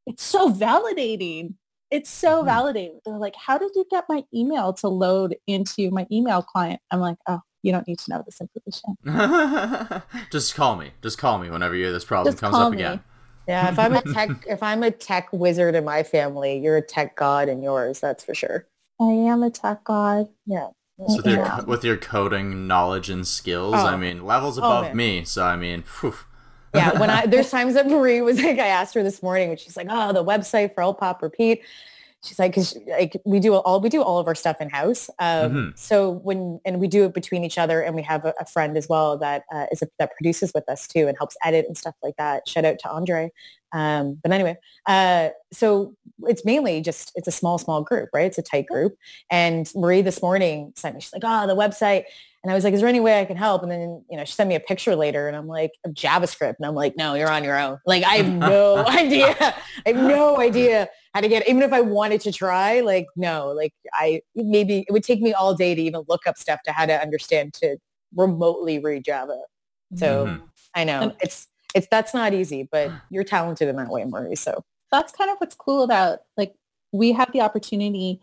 Speaker 4: it's so validating. It's so mm-hmm. validating. They're like, how did you get my email to load into my email client? I'm like, oh, you don't need to know this information. *laughs*
Speaker 1: Just call me. Just call me whenever you, this problem Just comes up me. again.
Speaker 3: Yeah, if I'm a *laughs* tech if I'm a tech wizard in my family, you're a tech god in yours, that's for sure.
Speaker 4: I am a tech god.
Speaker 3: Yeah.
Speaker 1: So with your with your coding knowledge and skills, oh. I mean, levels oh, above oh, me. So I mean, whew.
Speaker 3: yeah. When I there's *laughs* times that Marie was like, I asked her this morning, when she's like, "Oh, the website for Alt Pop Repeat," she's like, because like we do all we do all of our stuff in house. Um, mm-hmm. So when and we do it between each other, and we have a, a friend as well that uh, is a, that produces with us too and helps edit and stuff like that. Shout out to Andre. Um, but anyway, uh, so it's mainly just it's a small small group, right? It's a tight group. And Marie this morning sent me. She's like, oh, the website. And I was like, is there any way I can help? And then, you know, she sent me a picture later and I'm like, JavaScript. And I'm like, no, you're on your own. Like, I have *laughs* no *laughs* idea. I have no idea how to get, even if I wanted to try, like, no, like I, maybe it would take me all day to even look up stuff to how to understand to remotely read Java. So mm-hmm. I know it's, it's, that's not easy, but you're talented in that way, Marie. So
Speaker 4: that's kind of what's cool about like, we have the opportunity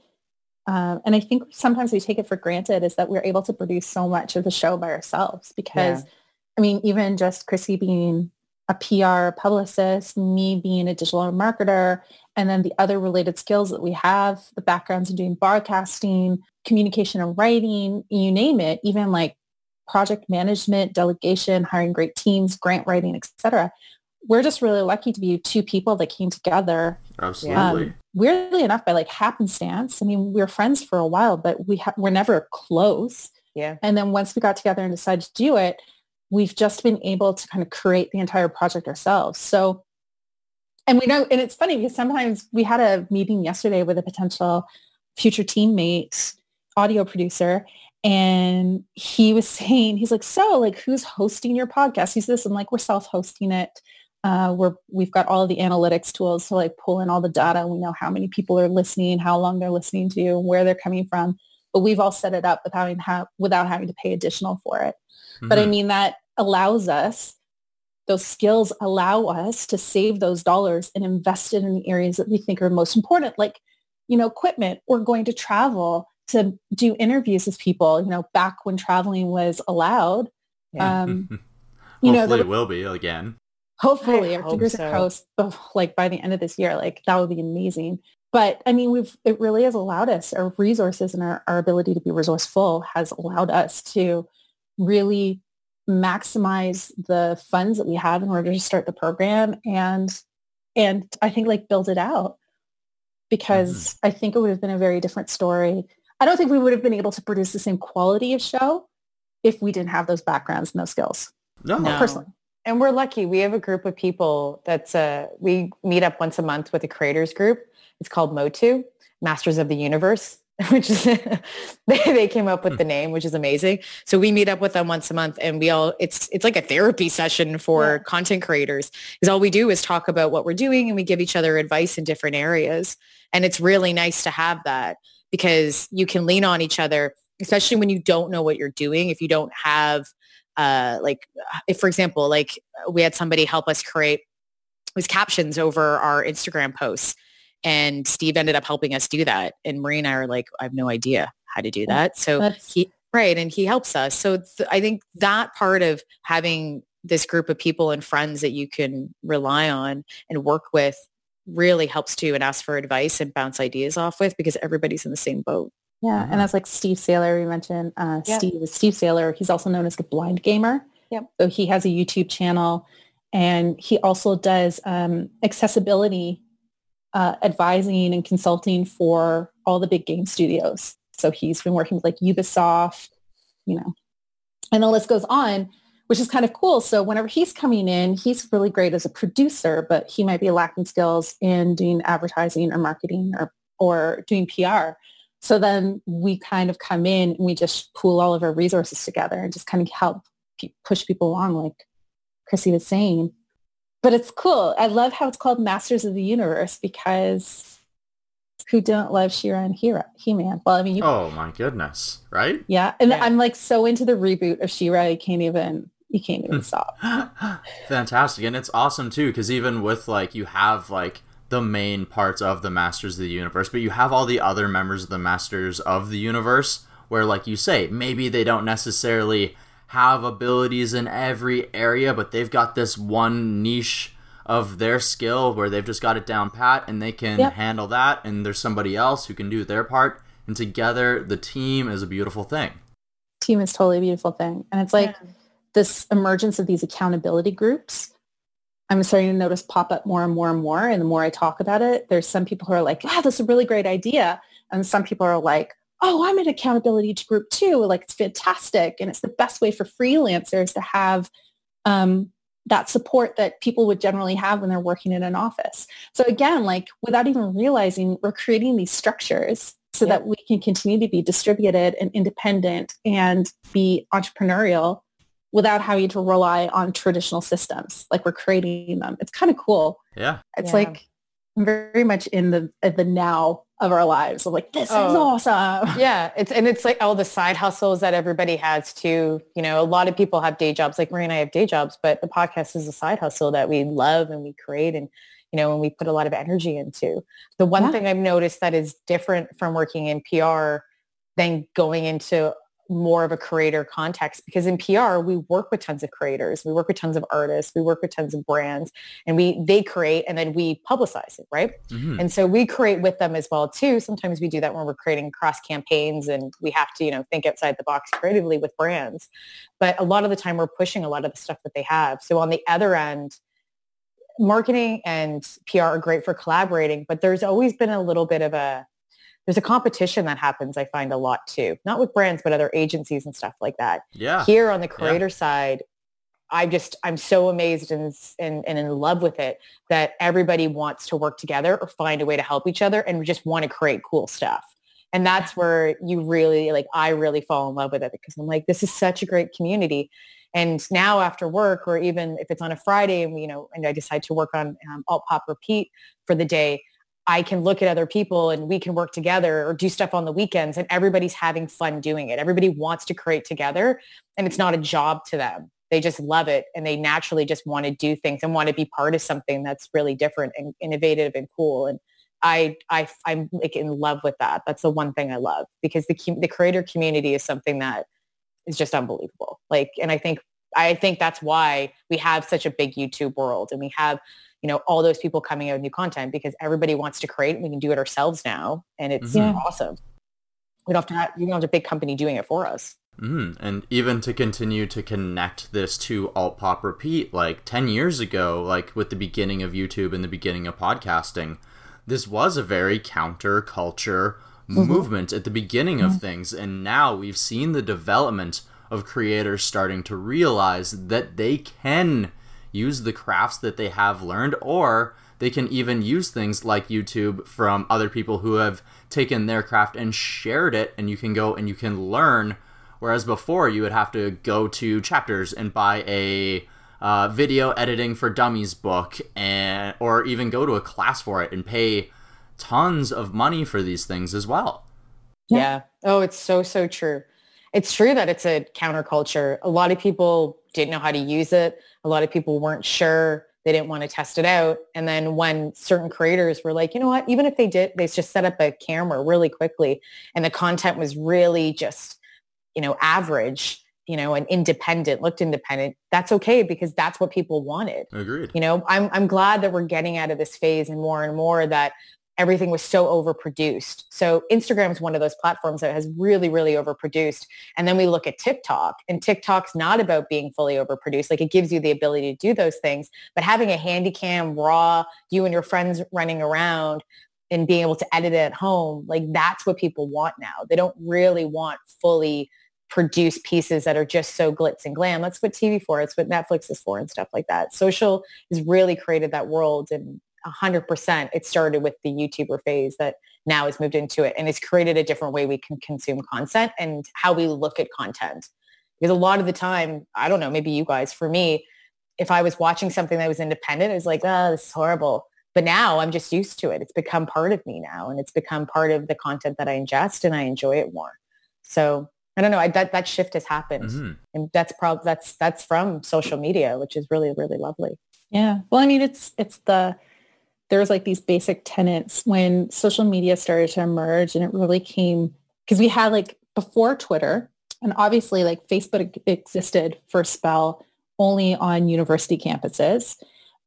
Speaker 4: um, and I think sometimes we take it for granted is that we're able to produce so much of the show by ourselves because, yeah. I mean, even just Chrissy being a PR publicist, me being a digital marketer, and then the other related skills that we have, the backgrounds in doing broadcasting, communication and writing, you name it, even like project management, delegation, hiring great teams, grant writing, etc. We're just really lucky to be two people that came together.
Speaker 1: Absolutely.
Speaker 4: Um, weirdly enough, by like happenstance, I mean, we were friends for a while, but we ha- were never close.
Speaker 3: Yeah.
Speaker 4: And then once we got together and decided to do it, we've just been able to kind of create the entire project ourselves. So, and we know, and it's funny because sometimes we had a meeting yesterday with a potential future teammate, audio producer, and he was *laughs* saying, he's like, so like, who's hosting your podcast? He's this, and like, we're self-hosting it uh, we're, we've got all the analytics tools to like pull in all the data. We know how many people are listening, how long they're listening to, you, where they're coming from. But we've all set it up without having, ha- without having to pay additional for it. Mm-hmm. But I mm-hmm. mean, that allows us, those skills allow us to save those dollars and invest it in the areas that we think are most important, like, you know, equipment. We're going to travel to do interviews with people, you know, back when traveling was allowed. Yeah. Um, *laughs*
Speaker 1: you know, it will be again
Speaker 4: hopefully our fingers so. crossed like by the end of this year like that would be amazing but i mean we've it really has allowed us our resources and our, our ability to be resourceful has allowed us to really maximize the funds that we have in order to start the program and and i think like build it out because mm-hmm. i think it would have been a very different story i don't think we would have been able to produce the same quality of show if we didn't have those backgrounds and those skills
Speaker 1: no, no.
Speaker 4: personally
Speaker 3: and we're lucky. We have a group of people that's uh, we meet up once a month with a creators group. It's called MOTU, Masters of the Universe, *laughs* which is they, they came up with the name, which is amazing. So we meet up with them once a month, and we all it's it's like a therapy session for yeah. content creators. Because all we do is talk about what we're doing, and we give each other advice in different areas. And it's really nice to have that because you can lean on each other, especially when you don't know what you're doing. If you don't have uh, like if for example like we had somebody help us create was captions over our instagram posts and steve ended up helping us do that and marie and i are like i have no idea how to do that so That's... he right and he helps us so th- i think that part of having this group of people and friends that you can rely on and work with really helps too and ask for advice and bounce ideas off with because everybody's in the same boat
Speaker 4: yeah, mm-hmm. and that's like Steve Saylor. We mentioned uh, yep. Steve Steve Saylor. He's also known as the Blind Gamer.
Speaker 3: Yep.
Speaker 4: So he has a YouTube channel, and he also does um, accessibility uh, advising and consulting for all the big game studios. So he's been working with like Ubisoft, you know, and the list goes on, which is kind of cool. So whenever he's coming in, he's really great as a producer, but he might be lacking skills in doing advertising or marketing or or doing PR. So then we kind of come in and we just pool all of our resources together and just kind of help push people along, like Chrissy was saying. But it's cool. I love how it's called Masters of the Universe because who don't love She-Ra and Hera, He-Man? Well, I mean, you,
Speaker 1: Oh my goodness, right?
Speaker 4: yeah. And
Speaker 3: Yeah.
Speaker 4: I'm like so into the reboot of She-Ra, you can't even, you can't even *laughs* stop.
Speaker 1: Fantastic. And it's awesome too, because even with like you have like the main parts of the Masters of the Universe, but you have all the other members of the Masters of the Universe where like you say, maybe they don't necessarily have abilities in every area, but they've got this one niche of their skill where they've just got it down pat and they can
Speaker 4: Yep.
Speaker 1: handle that and there's somebody else who can do their part and together the team is a beautiful thing.
Speaker 4: Team is totally a beautiful thing. And it's like, this emergence of these accountability groups i'm starting to notice pop up more and more and more and the more i talk about it there's some people who are like wow that's a really great idea and some people are like oh i'm an accountability to group too like it's fantastic and it's the best way for freelancers to have um, that support that people would generally have when they're working in an office so again like without even realizing we're creating these structures so
Speaker 3: Yeah.
Speaker 4: that we can continue to be distributed and independent and be entrepreneurial without having to rely on traditional systems like we're creating them it's kind of cool
Speaker 1: Yeah.
Speaker 4: it's
Speaker 3: Yeah.
Speaker 4: like I'm very much in the the now of our lives of like this is
Speaker 3: Oh.
Speaker 4: awesome *laughs*
Speaker 3: yeah it's and it's like all the side hustles that everybody has too you know a lot of people have day jobs like marie and i have day jobs but the podcast is a side hustle that we love and we create and you know and we put a lot of energy into the one
Speaker 4: Yeah.
Speaker 3: thing i've noticed that is different from working in pr than going into more of a creator context because in PR we work with tons of creators, we work with tons of artists, we work with tons of brands and we they create and then we publicize it, right?
Speaker 1: Mhm.
Speaker 3: And so we create with them as well too. Sometimes we do that when we're creating cross campaigns and we have to, you know, think outside the box creatively with brands. But a lot of the time we're pushing a lot of the stuff that they have. So on the other end, marketing and PR are great for collaborating, but there's always been a little bit of a there's a competition that happens, I find a lot too. Not with brands, but other agencies and stuff like that
Speaker 1: Yeah.
Speaker 3: here on the creator side i just i'm so amazed and, and and in love with it that everybody wants to work together or find a way to help each other and just want to create cool stuff and that's where you really like i really fall in love with it because i'm like this is such a great community and now after work or even if it's on a friday and you know and i decide to work on um, alt pop repeat for the day I can look at other people and we can work together or do stuff on the weekends and everybody's having fun doing it. Everybody wants to create together and it's not a job to them. They just love it and they naturally just want to do things and want to be part of something that's really different and innovative and cool. And I, I, I'm like in love with that. That's the one thing I love because the, the creator community is something that is just unbelievable. Like, and I think, I think that's why we have such a big YouTube world and we have you know, all those people coming out with new content because everybody wants to create. And we can do it ourselves now, and it's
Speaker 4: Yeah.
Speaker 3: awesome. We don't have to have, we don't have a big company doing it for us.
Speaker 1: Mm, and even to continue to connect this to alt pop repeat, like 10 years ago, like with the beginning of YouTube and the beginning of podcasting, this was a very counterculture mm-hmm. movement at the beginning of things. And now we've seen the development of creators starting to realize that they can use the crafts that they have learned or they can even use things like YouTube from other people who have taken their craft and shared it and you can go and you can learn whereas before you would have to go to chapters and buy a uh, video editing for dummies book and or even go to a class for it and pay tons of money for these things as well
Speaker 4: Yeah.
Speaker 3: Yeah. Oh, it's so, so true. It's true that it's a counterculture. A lot of people didn't know how to use it. A lot of people weren't sure. They didn't want to test it out. And then when certain creators were like, you know what, even if they did, they just set up a camera really quickly and the content was really just, you know, average, you know, and independent, looked independent. That's okay because that's what people wanted
Speaker 1: agreed
Speaker 3: you know i'm i'm glad that we're getting out of this phase and more and more that everything was so overproduced so instagram is one of those platforms that has really really overproduced and then we look at tiktok and tiktok's not about being fully overproduced like it gives you the ability to do those things but having a handy cam raw you and your friends running around and being able to edit it at home like that's what people want now they don't really want fully produce pieces that are just so glitz and glam. That's what TV for. It's what Netflix is for and stuff like that. Social has really created that world and 100% it started with the YouTuber phase that now has moved into it and it's created a different way we can consume content and how we look at content. Because a lot of the time, I don't know, maybe you guys, for me, if I was watching something that was independent, it was like, oh, this is horrible. But now I'm just used to it. It's become part of me now and it's become part of the content that I ingest and I enjoy it more. So I don't know. I, that, that shift has happened
Speaker 1: Mhm.
Speaker 3: and that's probably, that's, that's from social media, which is really, really lovely.
Speaker 4: Yeah. Well, I mean, it's it's the there's like these basic tenets when social media started to emerge, and it really came because we had like before Twitter, and obviously like Facebook existed for a spell only on university campuses,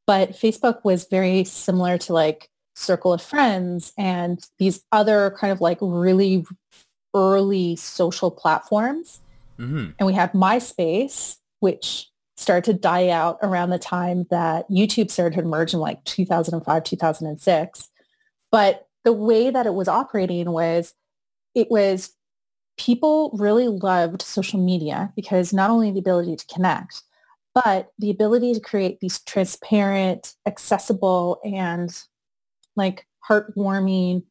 Speaker 4: but Facebook was very similar to like Circle of Friends and these other kind of like really early social platforms.
Speaker 1: Hmm
Speaker 4: and we had MySpace, which started to die out around the time that YouTube started to emerge in like 2005, 2006. But the way that it was operating was it was people really loved social media because not only the ability to connect, but the ability to create these transparent, accessible, and like heartwarming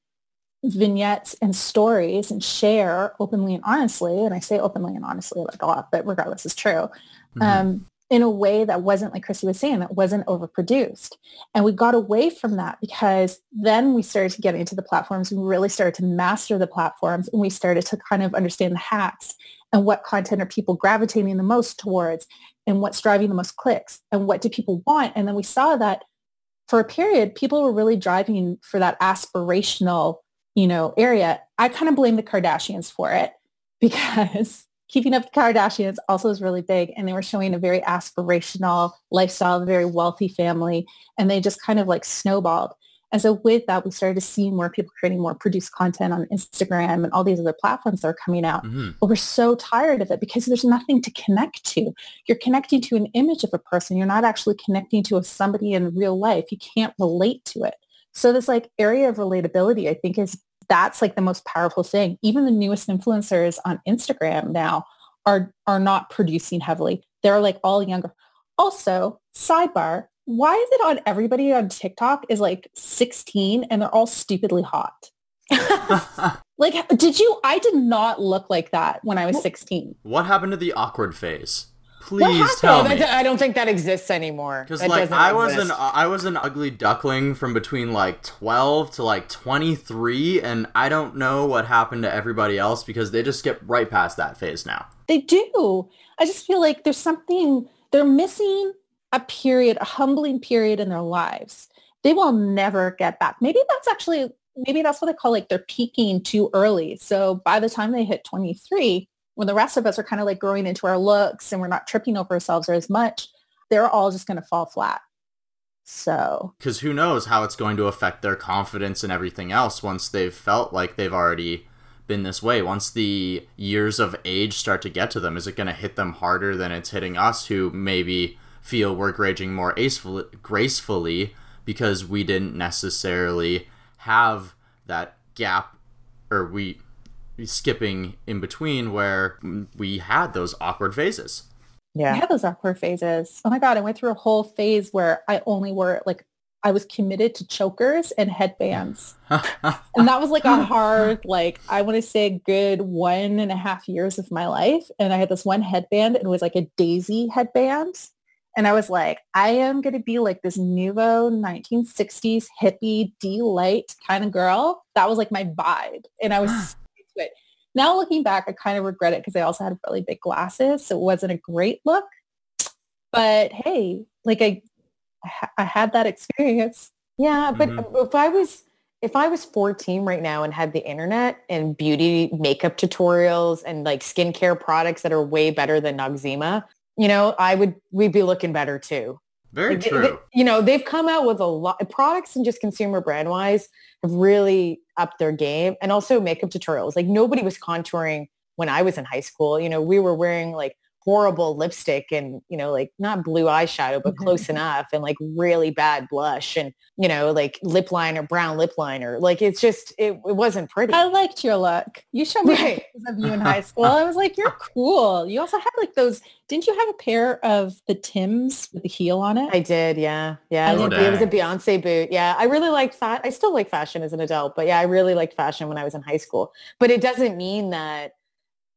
Speaker 4: vignettes and stories and share openly and honestly, and I say openly and honestly like a lot, but regardless is true,
Speaker 1: Mhm.
Speaker 4: um, in a way that wasn't, like Chrissy was saying, that wasn't overproduced. And we got away from that because then we started to get into the platforms. We really started to master the platforms and we started to kind of understand the hacks and what content are people gravitating the most towards and what's driving the most clicks and what do people want. And then we saw that for a period, people were really driving for that aspirational, you know, area. I kind of blame the Kardashians for it *laughs* because keeping up with the Kardashians also is really big. And they were showing a very aspirational lifestyle, a very wealthy family. And they just kind of like snowballed. And so with that, we started to see more people creating more produced content on Instagram and all these other platforms that are coming out.
Speaker 1: Mhm.
Speaker 4: But we're so tired of it because there's nothing to connect to. You're connecting to an image of a person. You're not actually connecting to somebody in real life. You can't relate to it. So this like area of relatability, I think is that's like the most powerful thing. Even the newest influencers on Instagram now are are not producing heavily. They're like all younger. Also, sidebar, why is it on everybody on TikTok is like 16 and they're all stupidly hot? *laughs* like did you I did not look like that when I was 16.
Speaker 1: what happened to the awkward phase? Please tell me.
Speaker 3: I don't think that exists anymore.
Speaker 1: Because like I was
Speaker 3: exist.
Speaker 1: an I was an ugly duckling from between like twelve to like twenty three, and I don't know what happened to everybody else because they just skip right past that phase now.
Speaker 4: They do. I just feel like there's something they're missing a period, a humbling period in their lives. They will never get back. Maybe that's actually maybe that's what I call like they're peaking too early. So by the time they hit 23, when the rest of us are kind of like growing into our looks and we're not tripping over ourselves as much, they're all just going to fall flat. So
Speaker 1: Because who knows how it's going to affect their confidence and everything else once they've felt like they've already been this way. Once the years of age start to get to them, is it going to hit them harder than it's hitting us who maybe feel we're more acefully, gracefully because we didn't necessarily have that gap or we skipping in between where we had those awkward phases.
Speaker 3: Yeah.
Speaker 4: I had those awkward phases. Oh my God, I went through a whole phase where I only wore like I was committed to chokers and headbands. *laughs* And that was like a hard, like I want to say a good one and a half years of my life. And I had this one headband and it was like a daisy headband. And I was like, I am going to be like this nouveau 1960s hippie D-light kind of girl. That was like my vibe. And I was *gasps* so into it. Now looking back, I kind of regret it because I also had really big glasses. So it wasn't a great look. But hey, like I, I had that experience.
Speaker 3: Yeah, but
Speaker 1: Mhm.
Speaker 3: if I was if I was 14 right now and had the internet and beauty makeup tutorials and like skincare products that are way better than Noxzema, you know, I would we'd be looking better too.
Speaker 1: Very
Speaker 3: Like, they-
Speaker 1: true.
Speaker 3: they- you know, they've come out with a lot products and just consumer brand wise have really upped their game and also makeup tutorials. Like nobody was contouring when I was in high school. You know, we were wearing like horrible lipstick and you know like not blue eyeshadow but
Speaker 4: Mm-hmm.
Speaker 3: close enough and like really bad blush and you know like lip liner brown lip liner like it's just it, it wasn't pretty
Speaker 4: I liked your look. You showed me
Speaker 3: Right.
Speaker 4: pictures of you in high school. I was like, you're *laughs* cool. You also had like those, didn't you have a pair of the Tims with the heel on it?
Speaker 3: I did, yeah, yeah. It was, a, it was a. Beyonce boot. Yeah, I really liked fat. I still like fashion as an adult, but yeah, I really liked fashion when I was in high school. But it doesn't mean that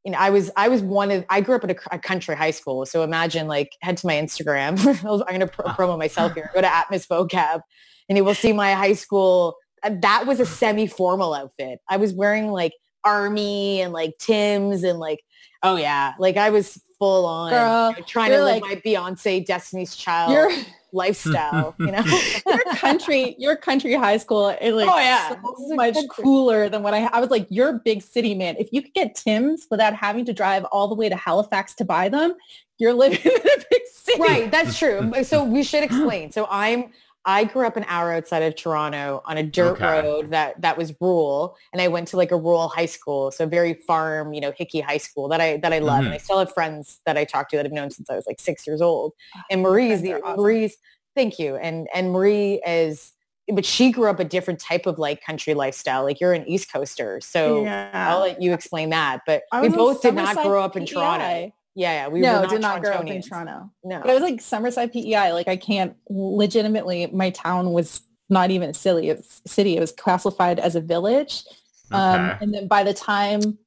Speaker 3: you know I was I was one of I grew up at a, a country high school, so imagine like head to my Instagram. *laughs* I'm going to pro- promo myself here. Go to at Miss Vocab, and you will see my high school. That was a semi-formal outfit. I was wearing like army and like Tim's and like oh yeah, like I was full on
Speaker 4: Girl,
Speaker 3: you know, trying to live
Speaker 4: like-
Speaker 3: my Beyonce Destiny's Child
Speaker 4: Your,
Speaker 3: lifestyle, you know? *laughs*
Speaker 4: your country, your country high school is like
Speaker 3: Oh, yeah.
Speaker 4: so
Speaker 3: This is a
Speaker 4: much
Speaker 3: country.
Speaker 4: cooler than what I, I was like, you're a big city man. If you could get Tim's without having to drive all the way to Halifax to buy them, you're living *laughs* in a big city.
Speaker 3: right, that's true. *laughs* So we should explain. So I'm I grew up an hour outside of Toronto on a dirt
Speaker 1: Okay.
Speaker 3: road that that was rural, and I went to like a rural high school, so very farm, you know, hickey high school that I that I love,
Speaker 1: Mhm.
Speaker 3: and I still have friends that I talk to that I've known since I was like six years old. And Marie's
Speaker 4: friends
Speaker 3: the
Speaker 4: are awesome.
Speaker 3: Marie's thank you, and and Marie is, but she grew up a different type of like country lifestyle. Like you're an East Coaster, so.
Speaker 4: yeah.
Speaker 3: I'll let you explain that, but we both did not grow up in
Speaker 4: PEI.
Speaker 3: Toronto. Yeah, yeah, we
Speaker 4: no,
Speaker 3: were not
Speaker 4: did not grow up in Toronto.
Speaker 3: No,
Speaker 4: But I was like Summerside PEI. Like I can't legitimately. My town was not even a city. It was city. It was classified as a village. Um, and then by the time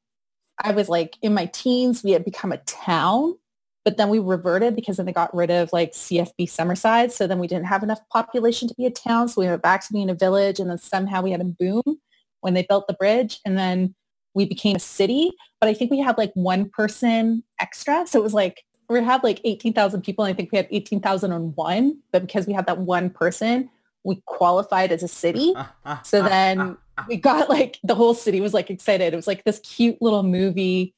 Speaker 4: I was like in my teens, we had become a town. But then we reverted because then they got rid of like CFB Summerside. So then we didn't have enough population to be a town. So we went back to being a village. And then somehow we had a boom when they built the bridge. And then we became a city. But I think we had like one person extra. So it was like we had like 18,000 people. And I think we had 18,001. But because we had that one person, we qualified as a city. So then we got like the whole city was like excited. It was like this cute little movie.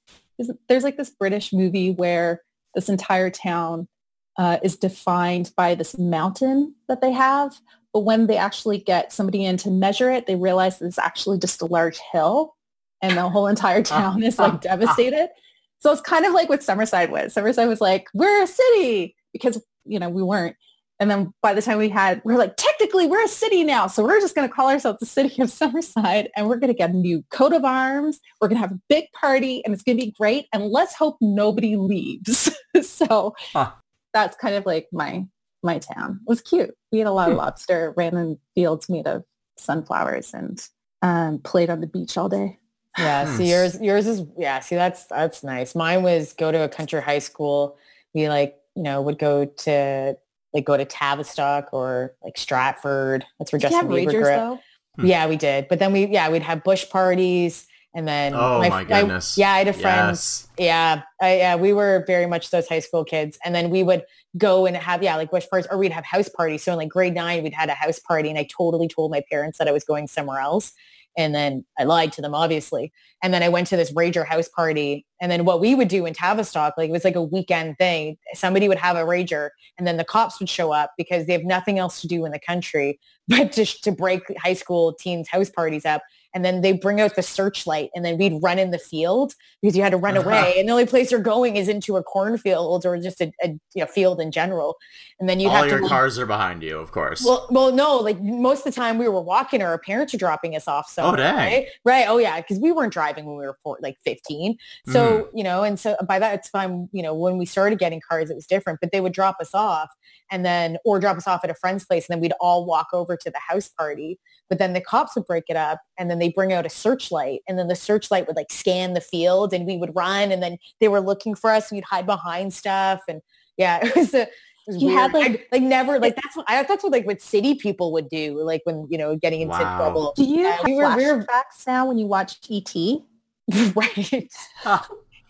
Speaker 4: There's- like this British movie where this entire town uh, is defined by this mountain that they have. But when they actually get somebody in to measure it, they realize it's actually just a large hill and the whole entire *laughs* ah, town is ah, like devastated. So it's kind of like what Summerside was. Summerside was like, we're a city because, you know, we weren't. And then by the time we had, we're like, technically we're a city now. So we're just going to call ourselves the city of *laughs* Summerside and we're going to get a new coat of arms. We're going to have a big party and it's going to be great. And let's hope nobody leaves. *laughs* so
Speaker 1: Huh.
Speaker 4: that's kind of like my, my town. It was cute. We had a lot of hmm. lobster, ran in fields made of sunflowers and um, played on the beach all day.
Speaker 3: Yeah, see
Speaker 1: Nice.
Speaker 3: yours yours is yeah, see that's that's nice. Mine was go to a country high school. We like, you know, would go to like go to Tavistock or like Stratford. That's where
Speaker 4: Did
Speaker 3: Justin
Speaker 4: have
Speaker 3: Bieber
Speaker 4: Ragers
Speaker 3: grew up.
Speaker 4: though?
Speaker 1: Hmm.
Speaker 3: Yeah, we did. But then we yeah, we'd have bush parties and then
Speaker 1: Oh my
Speaker 3: I-
Speaker 1: goodness.
Speaker 3: yeah, I had a friend
Speaker 1: Yes.
Speaker 3: yeah, I, yeah, we were very much those high school kids, and then we would go and have yeah, like bush parties, or we'd have house parties. So in like grade nine, we'd had a house party, and I totally told my parents that I was going somewhere else, and then I lied to them, obviously. And then I went to this rager house party, and then what we would do in Tavistock, like it was like a weekend thing. Somebody would have a rager, and then the cops would show up because they have nothing else to do in the country *laughs* but to to break high school teens house parties up. And then they bring out the searchlight, and then we'd run in the field because you had to run
Speaker 1: Uh-huh.
Speaker 3: away and the only place you're going is into a cornfield or just a, a you know, field in general and then you'd
Speaker 1: All
Speaker 3: have
Speaker 1: your
Speaker 3: to
Speaker 1: cars are behind you, of course.
Speaker 3: well well no like most of the time we were walking or our parents are dropping us off somewhere
Speaker 1: dang.
Speaker 3: right right oh yeah because we weren't driving when we were four, like 15 so
Speaker 1: Mm-hmm.
Speaker 3: you know and so by that time you know when we started getting cars it was different but they would drop us off and then or drop us off at a friend's place and then we'd all walk over to the house party but then the cops would break it up and then they bring out a searchlight and then the searchlight would like scan the field and we would run and then they were looking for us and we'd hide behind stuff and yeah *laughs* it was a it was
Speaker 4: You had, like-
Speaker 3: I- like never like that's what I that's what like what city people would do like when you know getting into
Speaker 1: Wow.
Speaker 3: trouble
Speaker 4: Do you
Speaker 3: Yeah,
Speaker 4: have
Speaker 3: we were- we were-
Speaker 4: flashbacks now when you watch E ET? *laughs*
Speaker 3: right *laughs*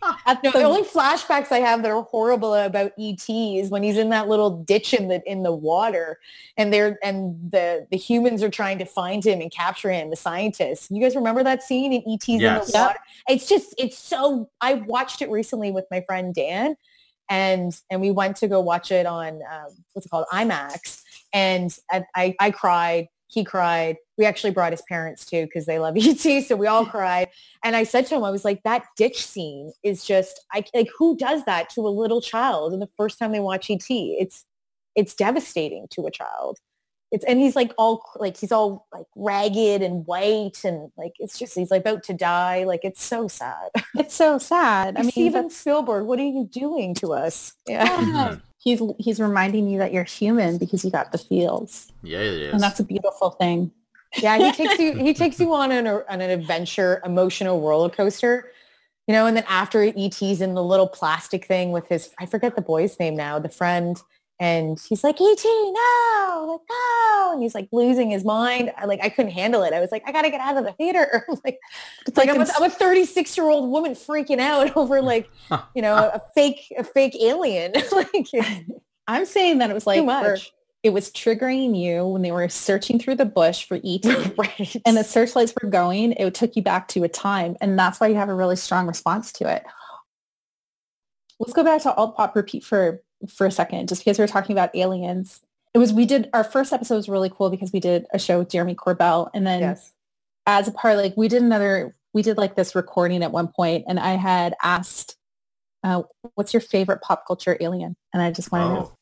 Speaker 3: *laughs*
Speaker 4: At
Speaker 3: no,
Speaker 4: the-
Speaker 3: the only flashbacks I have that are horrible about ET is when he's in that little ditch in the in the water, and they're and the the humans are trying to find him and capture him. The scientists. You guys remember that scene in ET's in the water? It's just it's so. I watched it recently with my friend Dan, and and we went to go watch it on um, what's it called IMAX, and I I, I cried. He cried. We actually brought his parents too because they love *laughs* ET, so we all cried. And I said to him, I was like, that ditch scene is just, I like, who does that to a little child? And the first time they watch ET, it's it's devastating to a child. It's and he's like all like he's all like ragged and white and like it's just he's like about to die. Like it's so sad. *laughs*
Speaker 4: It's so sad. I mean,
Speaker 3: Steven
Speaker 4: that's-
Speaker 3: Spielberg, what are you doing to us? Yeah.
Speaker 1: Mhm.
Speaker 4: He's he's reminding you that you're human because you got the feels,
Speaker 1: Yeah, it is.
Speaker 4: and that's a beautiful thing.
Speaker 3: Yeah, he takes you he takes you on an on an adventure, emotional roller coaster. You know, and then after ET's in the little plastic thing with his I forget the boy's name now, the friend, and he's like, ET, no, like no, and he's like losing his mind. I like I couldn't handle it. I was like, I gotta get out of the theater. *laughs* like
Speaker 4: It's
Speaker 3: like I'm a,
Speaker 4: ins-
Speaker 3: I'm a 36 year old woman freaking out *laughs* over like you know a fake a fake alien. *laughs* like
Speaker 4: I'm saying that it was like
Speaker 3: too
Speaker 4: for- it was triggering you when they were searching through the bush for ET.
Speaker 3: right.
Speaker 4: and the searchlights were going, it took you back to a time. And that's why you have a really strong response to it. Let's go back to alt pop repeat for, for a second, just because we were talking about aliens. It was, we did, our first episode was really cool because we did a show with Jeremy Corbell. And then
Speaker 3: yes.
Speaker 4: as a part, like we did another, we did like this recording at one point and I had asked, uh, what's your favorite pop culture alien? And I just want to know.
Speaker 1: oh.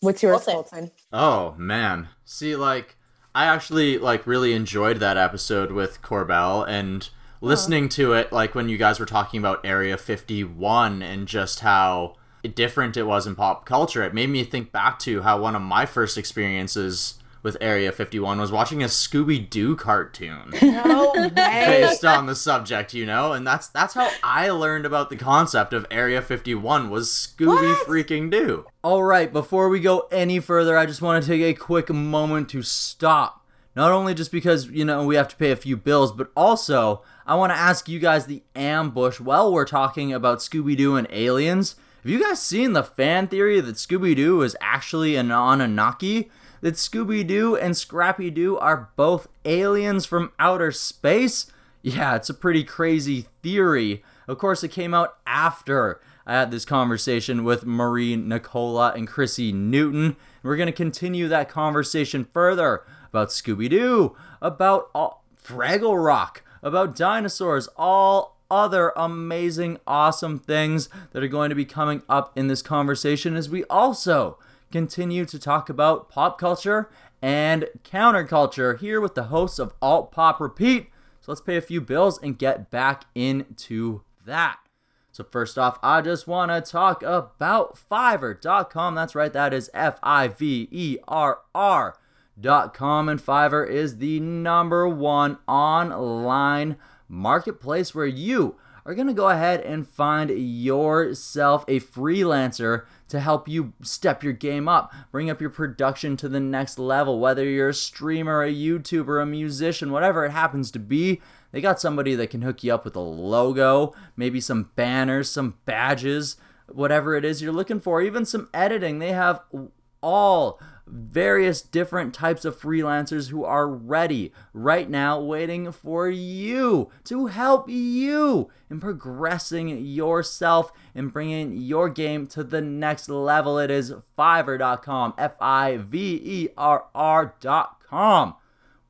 Speaker 3: What's yours,
Speaker 4: Colton.
Speaker 3: Colton?
Speaker 1: oh man. See, like I actually like really enjoyed that episode with Corbell and listening to it like when you guys were talking about Area 51 and just how different it was in pop culture. It made me think back to how one of my first experiences with Area 51 was watching a Scooby Doo cartoon. *laughs*
Speaker 3: No way.
Speaker 1: based on the subject, you know, and that's that's how I learned about the concept of Area 51 was Scooby freaking Doo. All right, before we go any further, I just want to take a quick moment to stop. Not only just because, you know, we have to pay a few bills, but also I want to ask you guys the ambush while we're talking about Scooby Doo and aliens. Have you guys seen the fan theory that Scooby Doo is actually an Anunnaki? That Scooby Doo and Scrappy Doo are both aliens from outer space? Yeah, it's a pretty crazy theory. Of course, it came out after I had this conversation with Marie Nicola and Chrissy Newton. We're going to continue that conversation further about Scooby Doo, about all, Fraggle Rock, about dinosaurs, all other amazing, awesome things that are going to be coming up in this conversation as we also continue to talk about pop culture and counterculture here with the hosts of Alt Pop Repeat. So let's pay a few bills and get back into that. So first off, I just want to talk about Fiverr.com. That's right, that is F-I-V-E-R-R dot com and Fiverr is the number one online marketplace where you are going to go ahead and find yourself a freelancer to help you step your game up, bring up your production to the next level. Whether you're a streamer, a YouTuber, a musician, whatever it happens to be, they got somebody that can hook you up with a logo, maybe some banners, some badges, whatever it is you're looking for, even some editing. They have all various different types of freelancers who are ready right now, waiting for you to help you in progressing yourself and bringing your game to the next level. It is Fiverr.com, F I V E R R.com.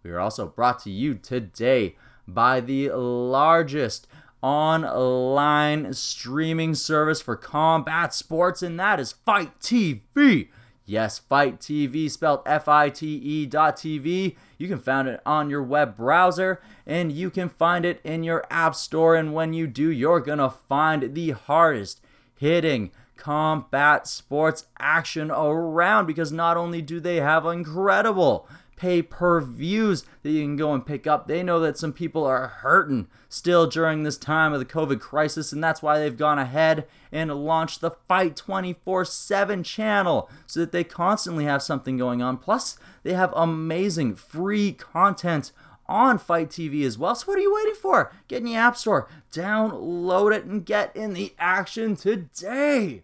Speaker 1: We are also brought to you today by the largest online streaming service for combat sports, and that is FITE TV. Yes, FITE TV, spelled F I T E dot TV. You can find it on your web browser and you can find it in your app store. And when you do, you're gonna find the hardest hitting combat sports action around because not only do they have incredible pay per views that you can go and pick up. They know that some people are hurting still during this time of the COVID crisis, and that's why they've gone ahead and launched the FITE 24 7 channel so that they constantly have something going on. Plus, they have amazing free content on FITE TV as well. So, what are you waiting for? Get in the App Store, download it, and get in the action today.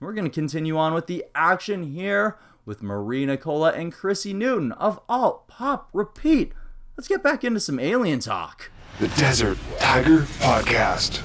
Speaker 1: We're going to continue on with the action here with Marie Nicola and Chrissy Newton of Alt Pop Repeat. Let's get back into some alien talk.
Speaker 2: The Desert Tiger Podcast.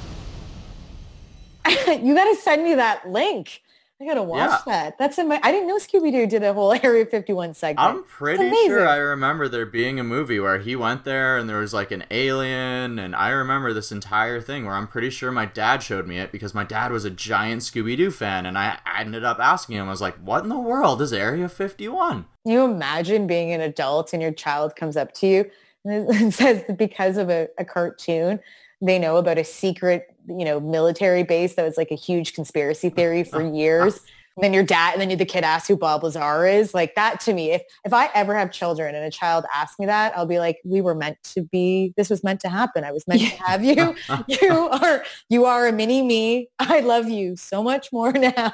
Speaker 2: *laughs*
Speaker 3: you got to send me that link. I gotta watch
Speaker 1: Yeah.
Speaker 3: that. That's in my. I didn't know Scooby Doo did a whole *laughs* Area 51 segment.
Speaker 1: I'm pretty sure I remember there being a movie where he went there and there was like an alien, and I remember this entire thing where I'm pretty sure my dad showed me it because my dad was a giant Scooby Doo fan, and I I ended up asking him, I was like, "What in the world is Area 51?"
Speaker 3: Can you imagine being an adult and your child comes up to you and *laughs* says that because of a, a cartoon, they know about a secret, you know, military base that was like a huge conspiracy theory for *laughs* years. And then your dad, and then the kid asks who Bob Lazar is. Like that to me, if if I ever have children and a child asks me that, I'll be like, we were meant to be. This was meant to happen. I was meant to have you. *laughs* You are you are a mini me. I love you so much more *laughs* now.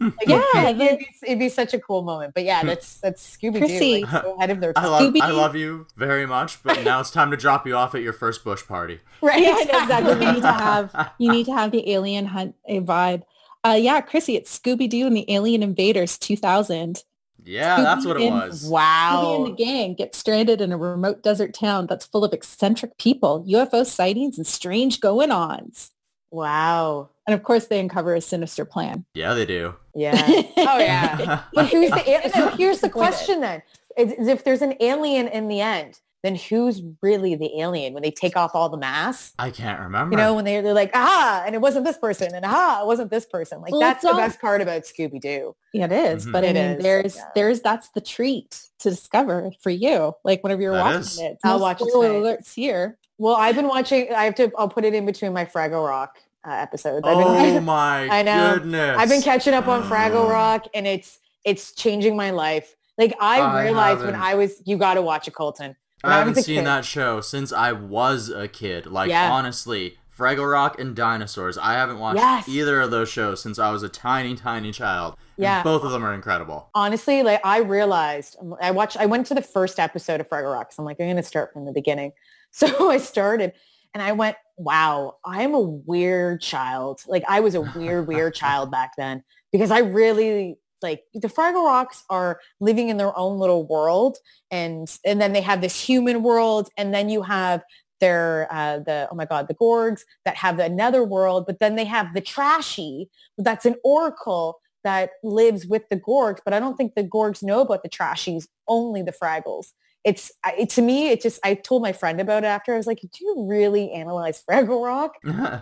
Speaker 3: Like, hmm.
Speaker 4: Yeah,
Speaker 3: it'd, be, it'd, be, such a cool moment. But yeah, hmm. that's that's Scooby
Speaker 4: Chrissy.
Speaker 3: Doo like, so *laughs* ahead of their
Speaker 1: I
Speaker 3: time.
Speaker 1: love I
Speaker 4: Scooby-Doo.
Speaker 1: love you very much, but now it's time to drop you off at your first bush party.
Speaker 3: right?
Speaker 4: Yeah, exactly. You need to have you need to have the alien hunt a vibe. Uh, yeah, Chrissy, it's Scooby Doo and the Alien Invaders 2000.
Speaker 1: Yeah, that's what it
Speaker 4: Scooby
Speaker 1: was.
Speaker 4: Scooby and the gang get stranded in a remote desert town that's full of eccentric people, UFO sightings, and strange going-ons.
Speaker 3: Wow.
Speaker 4: And of course, they uncover a sinister plan.
Speaker 1: Yeah, they do.
Speaker 3: Yeah. *laughs* Oh yeah. *laughs* But who's the a- so *laughs* here's the question then. Is, is if there's an alien in the end, then who's really the alien when they take off all the masks?
Speaker 1: I can't remember.
Speaker 3: You know, when they're, they're like, ah, and it wasn't this person, and ah, it wasn't this person. Like
Speaker 4: Well,
Speaker 3: that's the
Speaker 4: all-
Speaker 3: best part about Scooby Doo.
Speaker 4: Yeah, it is.
Speaker 1: Mhm.
Speaker 4: But I mean,
Speaker 3: is,
Speaker 4: there's
Speaker 3: yeah.
Speaker 4: there's that's the treat to discover for you. Like whenever you're
Speaker 1: That
Speaker 4: watching
Speaker 1: is.
Speaker 4: it.
Speaker 3: I'll watch it
Speaker 4: spoiler
Speaker 3: tonight.
Speaker 4: alerts here.
Speaker 3: Well, I've been watching. I have to. I'll put it in between my Fraggle Rock uh, episodes. I've been,
Speaker 1: Oh my
Speaker 3: I know.
Speaker 1: goodness.
Speaker 3: I've been catching up on Fraggle Rock, and it's it's changing my life. Like I,
Speaker 1: I
Speaker 3: realized when
Speaker 1: haven't.
Speaker 3: I was, you got to watch it, Colton.
Speaker 1: I
Speaker 3: I
Speaker 1: haven't seen
Speaker 3: kid-
Speaker 1: that show since I was a kid. Like
Speaker 3: Yeah.
Speaker 1: honestly, Fraggle Rock and Dinosaurs. I haven't watched
Speaker 3: Yes.
Speaker 1: either of those shows since I was a tiny, tiny child. And
Speaker 3: Yeah.
Speaker 1: both of them are incredible.
Speaker 3: honestly, like I realized, um, I watched, I went to the first episode of Fraggle Rock. So I'm like, I'm going to start from the beginning. *laughs* So I started and I went, wow, I am a weird child. Like I was a weird, weird *laughs* child back then because I really like the Fraggle Rocks are living in their own little world and, and then they have this human world and then you have their, uh, the, oh my God, the Gorgs that have another world, but then they have the trashy, that's an oracle that lives with the Gorgs, but I don't think the Gorgs know about the trashies, only the Fraggles. It's it, to me, it just, I told my friend about it after. I was like, do you really analyze *laughs* Fraggle Rock?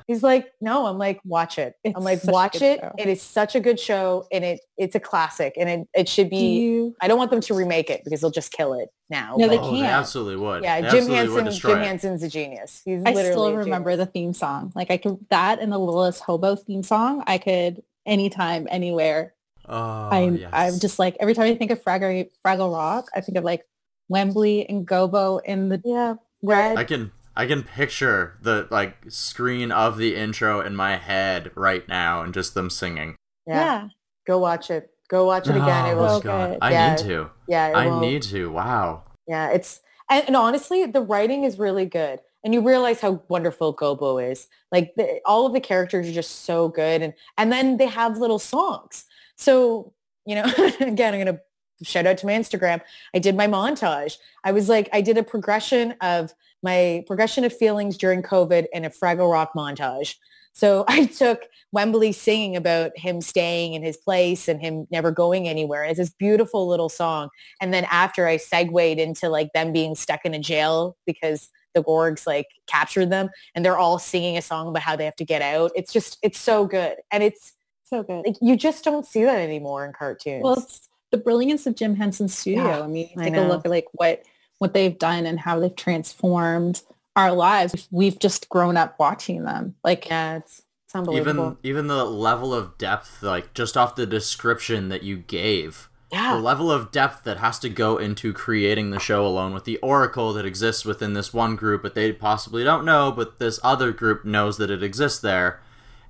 Speaker 3: *laughs* He's like, no, I'm like, watch it.
Speaker 4: It's
Speaker 3: I'm like, watch it.
Speaker 4: show.
Speaker 3: It is such a good show and it it's a classic and it, it should
Speaker 4: Do
Speaker 3: be,
Speaker 4: you
Speaker 3: I don't want them to remake it because they'll just kill it now.
Speaker 4: No, they
Speaker 3: but-
Speaker 1: oh, they
Speaker 4: can't.
Speaker 1: absolutely would.
Speaker 3: yeah,
Speaker 1: They
Speaker 3: Jim
Speaker 1: absolutely would
Speaker 3: Henson,
Speaker 1: destroy
Speaker 3: Jim
Speaker 1: it.
Speaker 3: Henson's a genius. He's
Speaker 4: I
Speaker 3: literally
Speaker 4: still remember the theme song. Like I could that and the Littlest Hobo theme song. I could anytime, anywhere.
Speaker 1: Oh,
Speaker 4: I
Speaker 1: yes.
Speaker 4: I'm just like every time I think of Fraggle Fraggle Rock, I think of like Wembley and Gobo in the
Speaker 3: Yeah, red.
Speaker 1: I can I can picture the like screen of the intro in my head right now and just them singing.
Speaker 3: yeah. Go watch it. Go watch it oh again. It
Speaker 1: Oh,
Speaker 3: will
Speaker 1: God.
Speaker 4: good.
Speaker 1: I
Speaker 3: Yeah.
Speaker 1: need to.
Speaker 3: Yeah,
Speaker 1: I
Speaker 3: will.
Speaker 1: need to. Wow.
Speaker 3: Yeah, it's and, and honestly, the writing is really good, and you realize how wonderful Gobo is. Like the, all of the characters are just so good, and and then they have little songs. So you know, *laughs* again, I'm gonna shout out to my Instagram. I did my montage. I was like, I did a progression of my progression of feelings during COVID and a Fraggle Rock montage. So *laughs* I took Wembley singing about him staying in his place and him never going anywhere. It's this beautiful little song. And then after I segued into like them being stuck in a jail because the Gorgs like captured them and they're all singing a song about how they have to get out. It's just, it's so good. And it's
Speaker 4: so good.
Speaker 3: like, you just don't see that anymore in cartoons.
Speaker 4: Well, it's the brilliance of Jim Henson's studio.
Speaker 3: Yeah,
Speaker 4: I mean, you
Speaker 3: I
Speaker 4: take a look at like what what they've done and how they've transformed our lives. We've just grown up watching them. Like
Speaker 3: yeah, it's, it's unbelievable.
Speaker 1: Even even the level of depth, like just off the description that you gave,
Speaker 3: Yeah.
Speaker 1: the level of depth that has to go into creating the show alone with the oracle that exists within this one group, but they possibly don't know, but this other group knows that it exists there,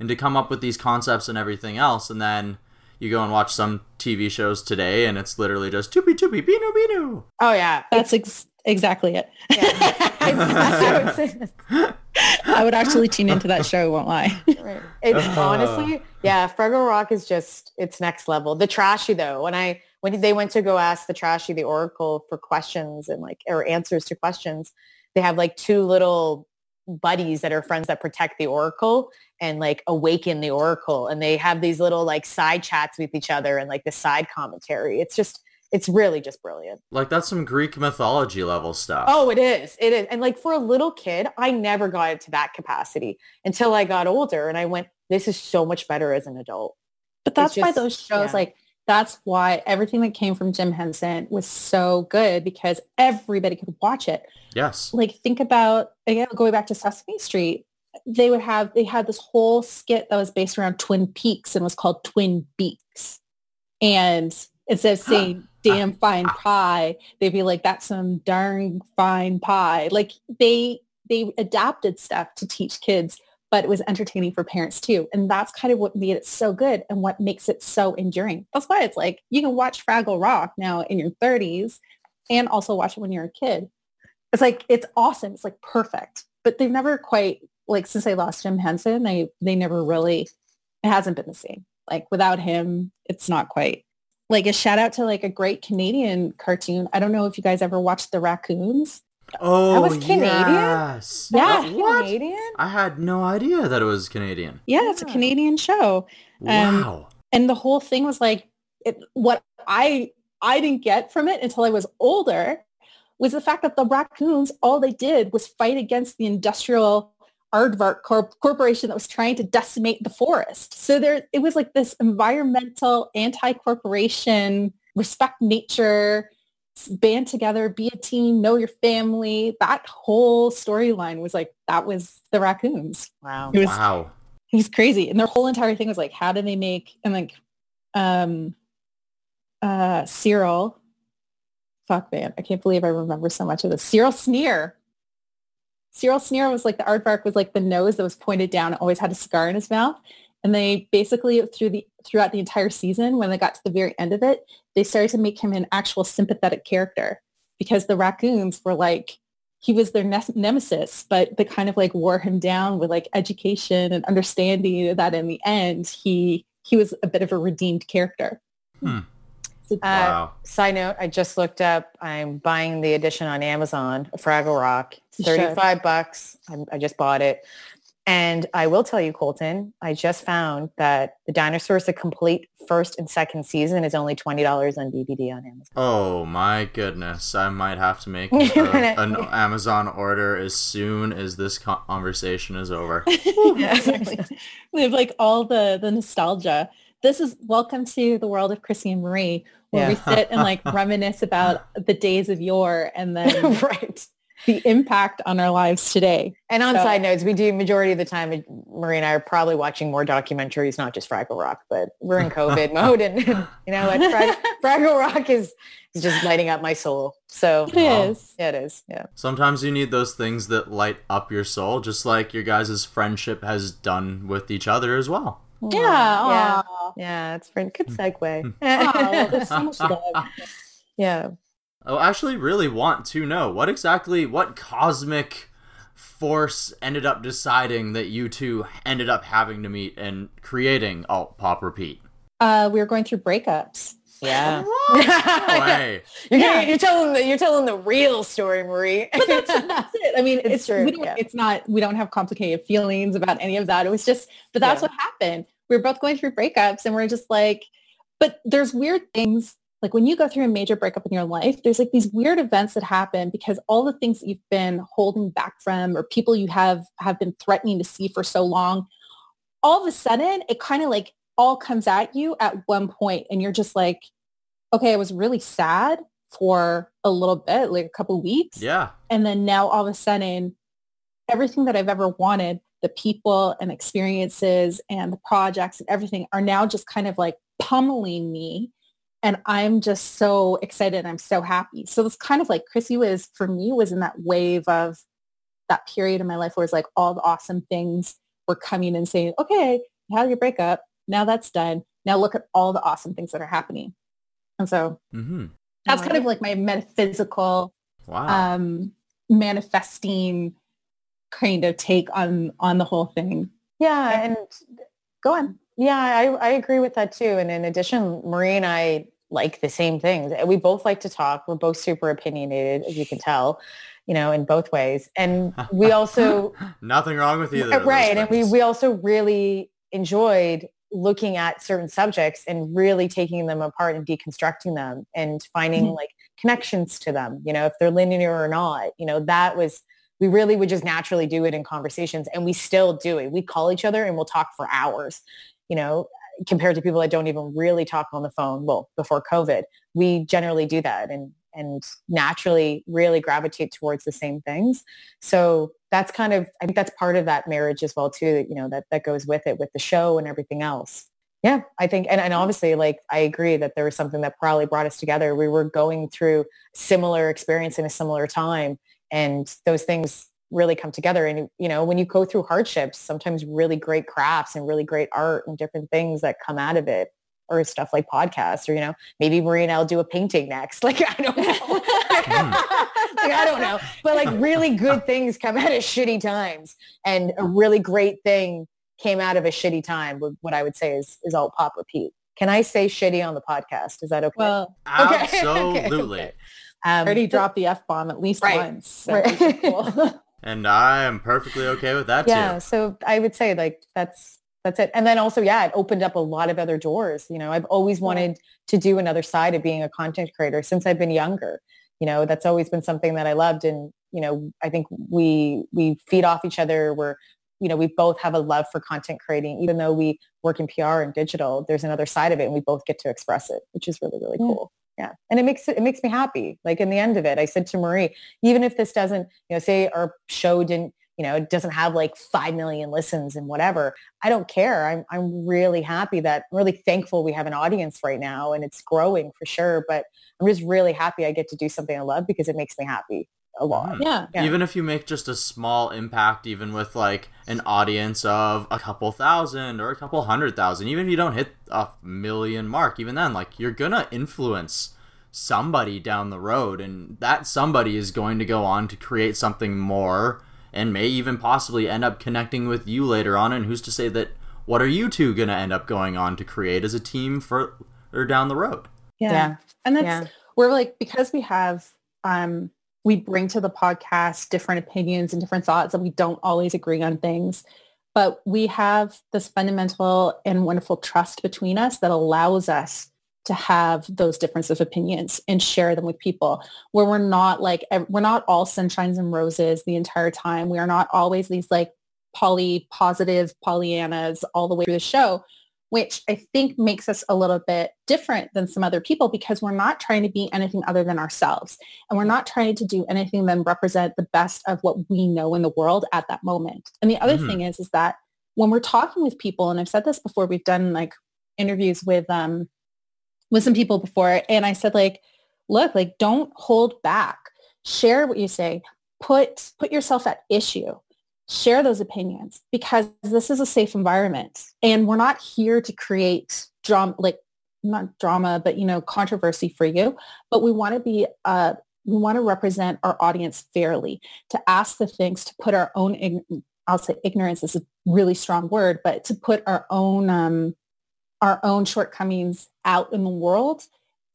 Speaker 1: and to come up with these concepts and everything else, and then you go and watch some TV shows today, and it's literally just toopy toopy Binoo Binoo.
Speaker 3: Oh yeah.
Speaker 4: that's ex- exactly it.
Speaker 3: Yeah. *laughs* It's- it's-
Speaker 4: I would actually tune into that show. Won't lie.
Speaker 3: Right. It's uh-huh. honestly, yeah, Fraggle Rock is just it's next level. The trashy though, when I when they went to go ask the trashy the oracle for questions and like or answers to questions, they have like two little buddies that are friends that protect the oracle and like awaken the oracle and they have these little like side chats with each other and like the side commentary it's just it's really just brilliant
Speaker 1: Like that's some Greek mythology level stuff.
Speaker 3: oh it is it is and like for a little kid i never got it to that capacity until i got older and i went this is so much better as an adult
Speaker 4: But that's why those shows
Speaker 3: yeah.
Speaker 4: like that's why everything that came from Jim Henson was so good because everybody could watch it.
Speaker 1: yes.
Speaker 4: Like think about again going back to Sesame Street. They would have they had this whole skit that was based around Twin Peaks and was called Twin Beaks. And instead of saying damn *laughs* fine pie, they'd be like, that's some darn fine pie. Like they they adapted stuff to teach kids, but it was entertaining for parents too. And that's kind of what made it so good and what makes it so enduring. That's why it's like you can watch Fraggle Rock now in your 30s and also watch it when you're a kid. It's like it's awesome. It's like perfect. But they've never quite like since they lost Jim Henson, they they never really it hasn't been the same. Like without him, it's not quite. Like a shout out to like a great Canadian cartoon. I don't know if you guys ever watched The Raccoons.
Speaker 1: Oh,
Speaker 3: was Canadian?
Speaker 1: Yes.
Speaker 4: Yeah.
Speaker 1: What?
Speaker 3: canadian
Speaker 1: I had no idea that it was Canadian.
Speaker 4: Yeah, it's a Canadian show. Um,
Speaker 1: Wow.
Speaker 4: and the whole thing was like it, what i i didn't get from it until i was older was the fact that the raccoons all they did was fight against the industrial aardvark corp- corporation that was trying to decimate the forest. So there it was like this environmental anti-corporation respect nature band together be a team know your family. That whole storyline was like that was the raccoons.
Speaker 3: Wow.
Speaker 4: It was
Speaker 1: wow.
Speaker 4: it was crazy. And their whole entire thing was like how do they make and like um uh cyril fuck man i can't believe i remember so much of this. Cyril sneer cyril sneer was like the aardvark was like the nose that was pointed down and always had a scar in his mouth and they basically through the throughout the entire season when they got to the very end of it they started to make him an actual sympathetic character because the raccoons were like he was their ne- nemesis, but they kind of like wore him down with like education and understanding that in the end he he was a bit of a redeemed character.
Speaker 1: Hmm.
Speaker 4: So-
Speaker 3: Uh,
Speaker 1: Wow.
Speaker 3: Side note, I just looked up. I'm buying the edition on Amazon, Fraggle Rock.
Speaker 4: You should.
Speaker 3: 35 bucks. I, I just bought it. And I will tell you, Colton, I just found that the Dinosaurs, the complete first and second season is only $20 on DVD on Amazon.
Speaker 1: Oh my goodness. I might have to make *laughs* a, an Amazon order as soon as this conversation is over. *laughs* *laughs*
Speaker 4: Exactly. we have like all the the nostalgia. This is welcome to the world of Chrissy and Marie, where we sit and like *laughs* reminisce about the days of yore and then *laughs*
Speaker 3: right.
Speaker 4: the impact on our lives today.
Speaker 3: And on
Speaker 4: So-
Speaker 3: side notes, we do majority of the time, Marie and I are probably watching more documentaries, not just Fraggle Rock, but we're in COVID *laughs* mode. And you know what? Frag- Fraggle Rock is, is just lighting up my soul. So
Speaker 4: It
Speaker 1: Wow.
Speaker 4: is.
Speaker 3: Um, yeah, it is. Yeah.
Speaker 1: Sometimes you need those things that light up your soul, just like your guys' friendship has done with each other as well.
Speaker 4: Yeah.
Speaker 3: Yeah.
Speaker 4: aw.
Speaker 3: Yeah. It's for good segue. *laughs*
Speaker 4: Aw, there's so much love. *laughs*
Speaker 3: yeah.
Speaker 1: I actually really want to know what exactly, what cosmic force ended up deciding that you two ended up having to meet and creating Alt Pop Repeat.
Speaker 4: Uh, we were going through breakups.
Speaker 3: Yeah.
Speaker 1: No *laughs* way.
Speaker 3: You're,
Speaker 4: Yeah.
Speaker 3: you're telling the, you're telling the real story, Marie.
Speaker 4: But that's, *laughs* that's it. I mean,
Speaker 3: It's
Speaker 4: it's,
Speaker 3: true,
Speaker 4: we don't,
Speaker 3: yeah.
Speaker 4: it's not, we don't have complicated feelings about any of that. It was just, but that's
Speaker 3: Yeah.
Speaker 4: what happened. We were both going through breakups and we're just like, but there's weird things. Like when you go through a major breakup in your life, there's like these weird events that happen because all the things that you've been holding back from or people you have have been threatening to see for so long, all of a sudden it kind of like all comes at you at one point and you're just like, okay, I was really sad for a little bit, like a couple weeks.
Speaker 1: Yeah.
Speaker 4: And then now all of a sudden, everything that I've ever wanted, the people and experiences and the projects and everything are now just kind of like pummeling me. And I'm just so excited and I'm so happy. So it's kind of like Chrissy was, for me, was in that wave of that period in my life where it's like all the awesome things were coming and saying, okay, you had your breakup. Now that's done. Now look at all the awesome things that are happening. And so
Speaker 1: Mm-hmm.
Speaker 4: that's kind of like my metaphysical
Speaker 1: Wow.
Speaker 4: um, manifesting kind of take on on the whole thing.
Speaker 3: yeah. And
Speaker 4: Go on.
Speaker 3: Yeah, I, I agree with that too. And in addition, Marie and I like the same things. We both like to talk. We're both super opinionated, as you can tell, you know, in both ways. And we *laughs* also
Speaker 1: nothing wrong with either.
Speaker 3: Right. And we, we also really enjoyed looking at certain subjects and really taking them apart and deconstructing them and finding mm-hmm. like connections to them, you know, if they're linear or not, you know, that was, we really would just naturally do it in conversations and we still do it. We call each other and we'll talk for hours, you know, compared to people that don't even really talk on the phone. Well, before COVID, we generally do that and, and naturally really gravitate towards the same things. So that's kind of, I think that's part of that marriage as well too, you know, that, that goes with it with the show and everything else. Yeah, I think, and, and obviously, like, I agree that there was something that probably brought us together. We were going through similar experience in a similar time, and those things really come together. And, you know, when you go through hardships, sometimes really great crafts and really great art and different things that come out of it or stuff like podcasts or, you know, maybe Marie and I'll do a painting next. *laughs* Like, I don't know. like, I don't know. But like really good things come out of shitty times and a really great thing came out of a shitty time. What I would say is, is Alt Pop Repeat. Can I say shitty on the podcast? Is that okay?
Speaker 4: Well, *laughs*
Speaker 1: absolutely. *laughs*
Speaker 4: okay. Um, already dropped the F bomb at least right. once. So
Speaker 3: right. cool.
Speaker 1: and I am perfectly okay with that
Speaker 3: yeah,
Speaker 1: too.
Speaker 3: so I would say like that's that's it. And then also, yeah, it opened up a lot of other doors. You know, I've always wanted to do another side of being a content creator since I've been younger. You know, that's always been something that I loved. And, you know, I think we we feed off each other. We're you know, we both have a love for content creating, even though we work in PR and digital, there's another side of it and we both get to express it, which is really, really mm. cool yeah and it makes it, it makes me happy like in the end of it i said to marie even if this doesn't you know say our show didn't you know it doesn't have like 5 million listens and whatever i don't care i'm i'm really happy that i'm really thankful we have an audience right now and it's growing for sure but i'm just really happy i get to do something i love because it makes me happy a lot.
Speaker 4: Mm. Yeah.
Speaker 1: yeah. Even if you make just a small impact, even with like an audience of a couple thousand or a couple hundred thousand, even if you don't hit a million mark, even then, like you're gonna influence somebody down the road, and that somebody is going to go on to create something more and may even possibly end up connecting with you later on. And who's to say that what are you two gonna end up going on to create as a team for or down the road?
Speaker 4: Yeah. yeah. And that's yeah. we're like because we have um we bring to the podcast different opinions and different thoughts and we don't always agree on things but we have this fundamental and wonderful trust between us that allows us to have those differences of opinions and share them with people where we're not like we're not all sunshines and roses the entire time we are not always these like poly positive pollyannas all the way through the show which I think makes us a little bit different than some other people because we're not trying to be anything other than ourselves. And we're not trying to do anything that represent the best of what we know in the world at that moment. And the other mm-hmm. thing is, is that when we're talking with people, and I've said this before, we've done like interviews with, um, with some people before. And I said like, look, like don't hold back. Share what you say. Put, put yourself at issue share those opinions because this is a safe environment and we're not here to create drama like not drama but you know controversy for you but we want to be uh we want to represent our audience fairly to ask the things to put our own i'll say ignorance is a really strong word but to put our own um our own shortcomings out in the world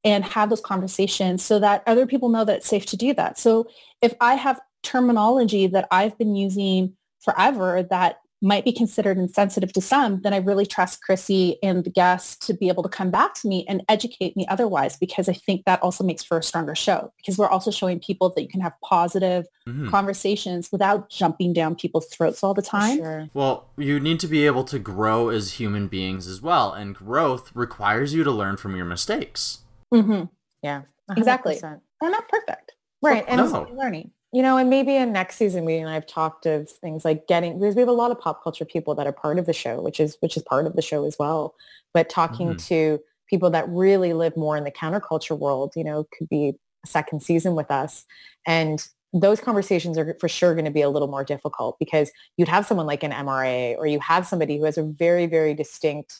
Speaker 4: and have those conversations so that other people know that it's safe to do that. So if i have terminology that i've been using forever that might be considered insensitive to some, then I really trust Chrissy and the guests to be able to come back to me and educate me otherwise, because I think that also makes for a stronger show because we're also showing people that you can have positive mm-hmm. conversations without jumping down people's throats all the time.
Speaker 3: Sure.
Speaker 1: Well, you need to be able to grow as human beings as well. And growth requires you to learn from your mistakes.
Speaker 4: Mm-hmm.
Speaker 3: Yeah,
Speaker 4: 100%. exactly. They're not perfect.
Speaker 3: Right.
Speaker 4: and no. learning
Speaker 3: you know, and maybe in next season we and I've talked of things like getting because we have a lot of pop culture people that are part of the show, which is which is part of the show as well. But talking mm-hmm. to people that really live more in the counterculture world, you know, could be a second season with us. And those conversations are for sure going to be a little more difficult because you'd have someone like an MRA or you have somebody who has a very, very distinct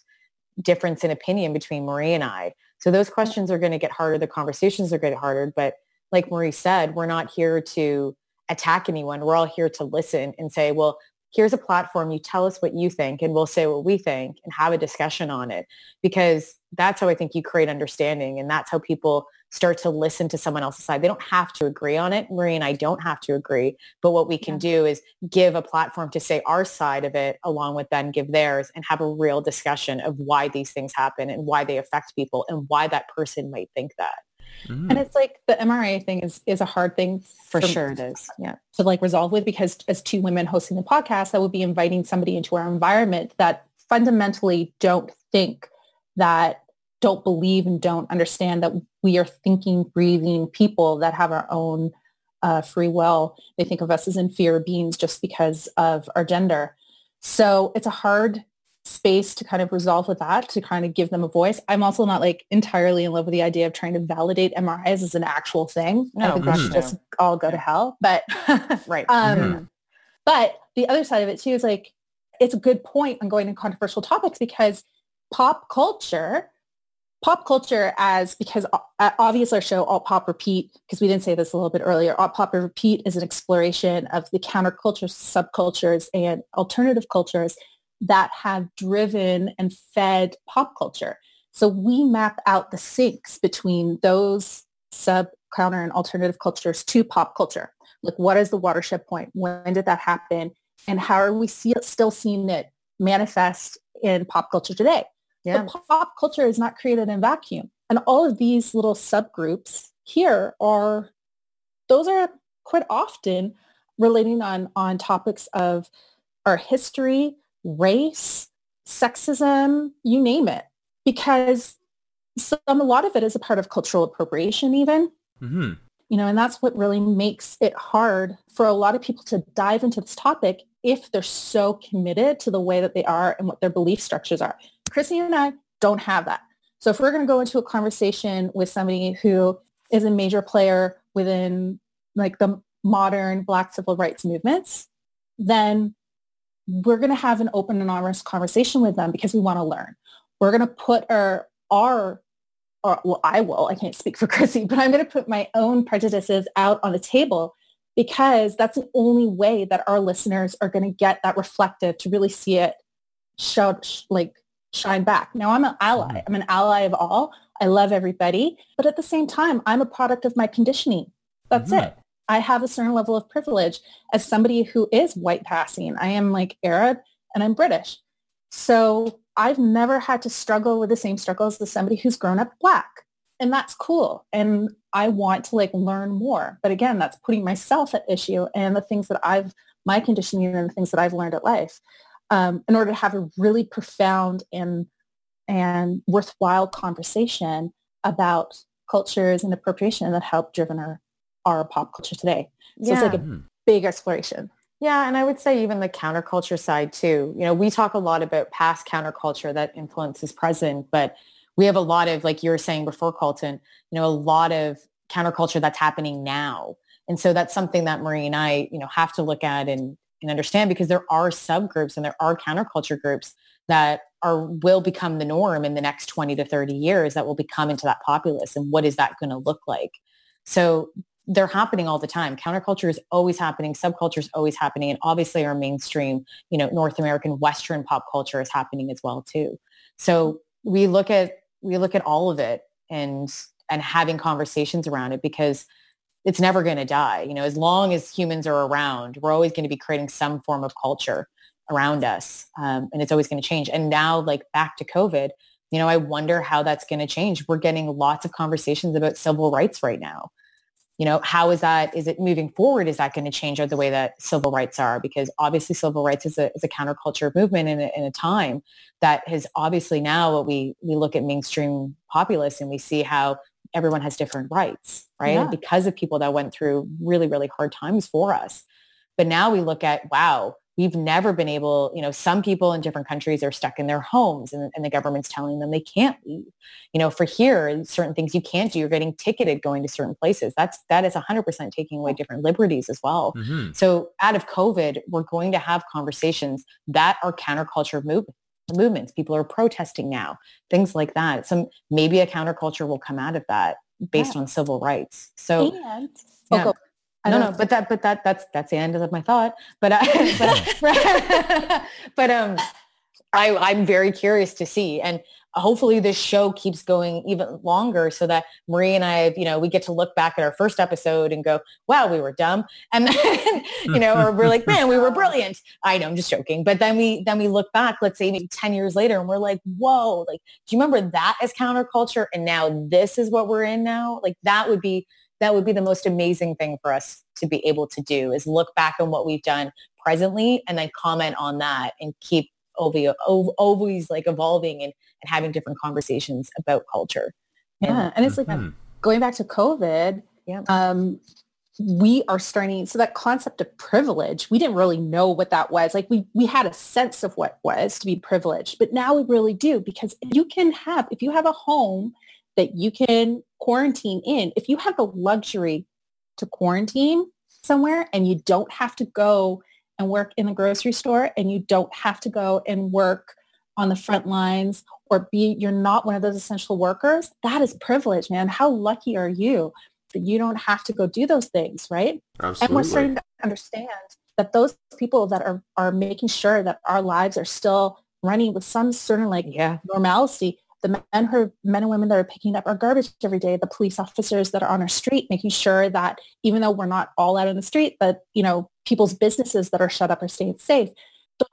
Speaker 3: difference in opinion between Marie and I. So those questions are going to get harder. The conversations are going to get harder, but like Marie said, we're not here to attack anyone. We're all here to listen and say, well, here's a platform. You tell us what you think and we'll say what we think and have a discussion on it. Because that's how I think you create understanding. And that's how people start to listen to someone else's side. They don't have to agree on it. Marie and I don't have to agree. But what we can yeah. do is give a platform to say our side of it along with them give theirs and have a real discussion of why these things happen and why they affect people and why that person might think that.
Speaker 4: Mm. And it's like the MRA thing is is a hard thing
Speaker 3: for, for sure it is.
Speaker 4: Yeah. To like resolve with because as two women hosting the podcast, that would be inviting somebody into our environment that fundamentally don't think that don't believe and don't understand that we are thinking, breathing people that have our own uh, free will. They think of us as inferior beings just because of our gender. So it's a hard space to kind of resolve with that, to kind of give them a voice. I'm also not like entirely in love with the idea of trying to validate MRAs as an actual thing. No, I think that should just all go to hell. But *laughs*
Speaker 3: right.
Speaker 4: Um, mm-hmm. But the other side of it too is like, it's a good point on going to controversial topics because pop culture pop culture as because uh, obviously our show Alt Pop Repeat because we didn't say this a little bit earlier Alt Pop Repeat is an exploration of the counterculture subcultures and alternative cultures that have driven and fed pop culture. So we map out the sinks between those sub counter and alternative cultures to pop culture. Like what is the watershed point? When did that happen? And how are we see, still seeing it manifest in pop culture today? Yeah. But pop culture is not created in vacuum. And all of these little subgroups here are, those are quite often relating on, on topics of our history, race, sexism, you name it. Because some, a lot of it is a part of cultural appropriation even. Mm-hmm. You know, and that's what really makes it hard for a lot of people to dive into this topic if they're so committed to the way that they are and what their belief structures are. Chrissy and I don't have that. So if we're going to go into a conversation with somebody who is a major player within like the modern Black civil rights movements, then we're going to have an open and honest conversation with them because we want to learn. We're going to put our, our, or, well, I will, I can't speak for *laughs* Chrissy, but I'm going to put my own prejudices out on the table because that's the only way that our listeners are going to get that reflective to really see it show, like shine back. Now I'm an ally. Mm-hmm. I'm an ally of all. I love everybody. But at the same time, I'm a product of my conditioning. That's mm-hmm. it. I have a certain level of privilege as somebody who is white passing. I am like Arab and I'm British. So I've never had to struggle with the same struggles as somebody who's grown up black. And that's cool. And I want to like learn more. But again, that's putting myself at issue and the things that I've, my conditioning and the things that I've learned at life um, in order to have a really profound and and worthwhile conversation about cultures and appropriation that help driven our pop culture today. So yeah. it's like a big exploration.
Speaker 3: Yeah, and I would say even the counterculture side too. You know, we talk a lot about past counterculture that influences present, but we have a lot of, like you were saying before, Colton, you know, a lot of counterculture that's happening now. And so that's something that Marie and I, you know, have to look at and and understand because there are subgroups and there are counterculture groups that are will become the norm in the next 20 to 30 years that will become into that populace and what is that going to look like so they're happening all the time counterculture is always happening subculture is always happening and obviously our mainstream you know north american western pop culture is happening as well too so we look at we look at all of it and and having conversations around it because it's never going to die. You know, as long as humans are around, we're always going to be creating some form of culture around us. Um, and it's always going to change. And now like back to COVID, you know, I wonder how that's going to change. We're getting lots of conversations about civil rights right now. You know, how is that, is it moving forward? Is that going to change the way that civil rights are? Because obviously civil rights is a, is a counterculture movement in a, in a time that has obviously now what we, we look at mainstream populace and we see how everyone has different rights, right? Yeah. Because of people that went through really, really hard times for us. But now we look at, wow, we've never been able, you know, some people in different countries are stuck in their homes and, and, the government's telling them they can't leave. You know, for here, certain things you can't do. You're getting ticketed going to certain places. That's, that is 100% taking away different liberties as well. Mm-hmm. So out of COVID, we're going to have conversations that are counterculture movements movements. People are protesting now, things like that. Some maybe a counterculture will come out of that based yeah. on civil rights. So and, yeah. Oh, no, no, but that, but that, that's, that's the end of my thought. But, I, *laughs* but, *laughs* but um, I, I'm very curious to see. And hopefully this show keeps going even longer so that Marie and I, you know, we get to look back at our first episode and go, wow, we were dumb. And then, *laughs* you know, or we're like, man, we were brilliant. I know, I'm just joking. But then we, then we look back, let's say maybe 10 years later and we're like, whoa, like, do you remember that as counterculture? And now this is what we're in now. Like that would be, that would be the most amazing thing for us to be able to do is look back on what we've done presently and then comment on that and keep always like evolving and, and having different conversations about culture.
Speaker 4: Yeah. And, and it's like mm-hmm. going back to COVID, yeah. Um, we are starting so that concept of privilege we didn't really know what that was like we we had a sense of what was to be privileged but now we really do because you can have if you have a home that you can quarantine in if you have the luxury to quarantine somewhere and you don't have to go and work in the grocery store and you don't have to go and work on the front lines or be you're not one of those essential workers that is privilege man how lucky are you that you don't have to go do those things right
Speaker 1: Absolutely.
Speaker 4: and we're starting to understand that those people that are are making sure that our lives are still running with some certain like
Speaker 3: yeah.
Speaker 4: normalcy the men who men and women that are picking up our garbage every day, the police officers that are on our street, making sure that even though we're not all out in the street, that you know people's businesses that are shut up are staying safe.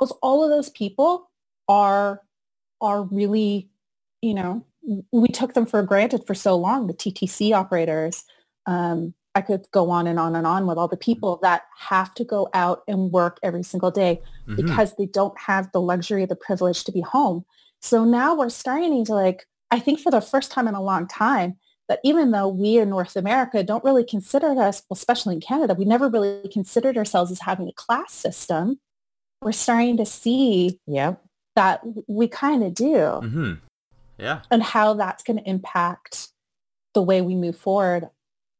Speaker 4: Those all of those people are are really, you know, we took them for granted for so long. The TTC operators. Um, I could go on and on and on with all the people that have to go out and work every single day mm-hmm. because they don't have the luxury, the privilege to be home. So now we're starting to like, I think for the first time in a long time, that even though we in North America don't really consider us, well, especially in Canada, we never really considered ourselves as having a class system. We're starting to see
Speaker 3: yep.
Speaker 4: that we kind of do.
Speaker 1: Mm-hmm. Yeah.
Speaker 4: And how that's going to impact the way we move forward.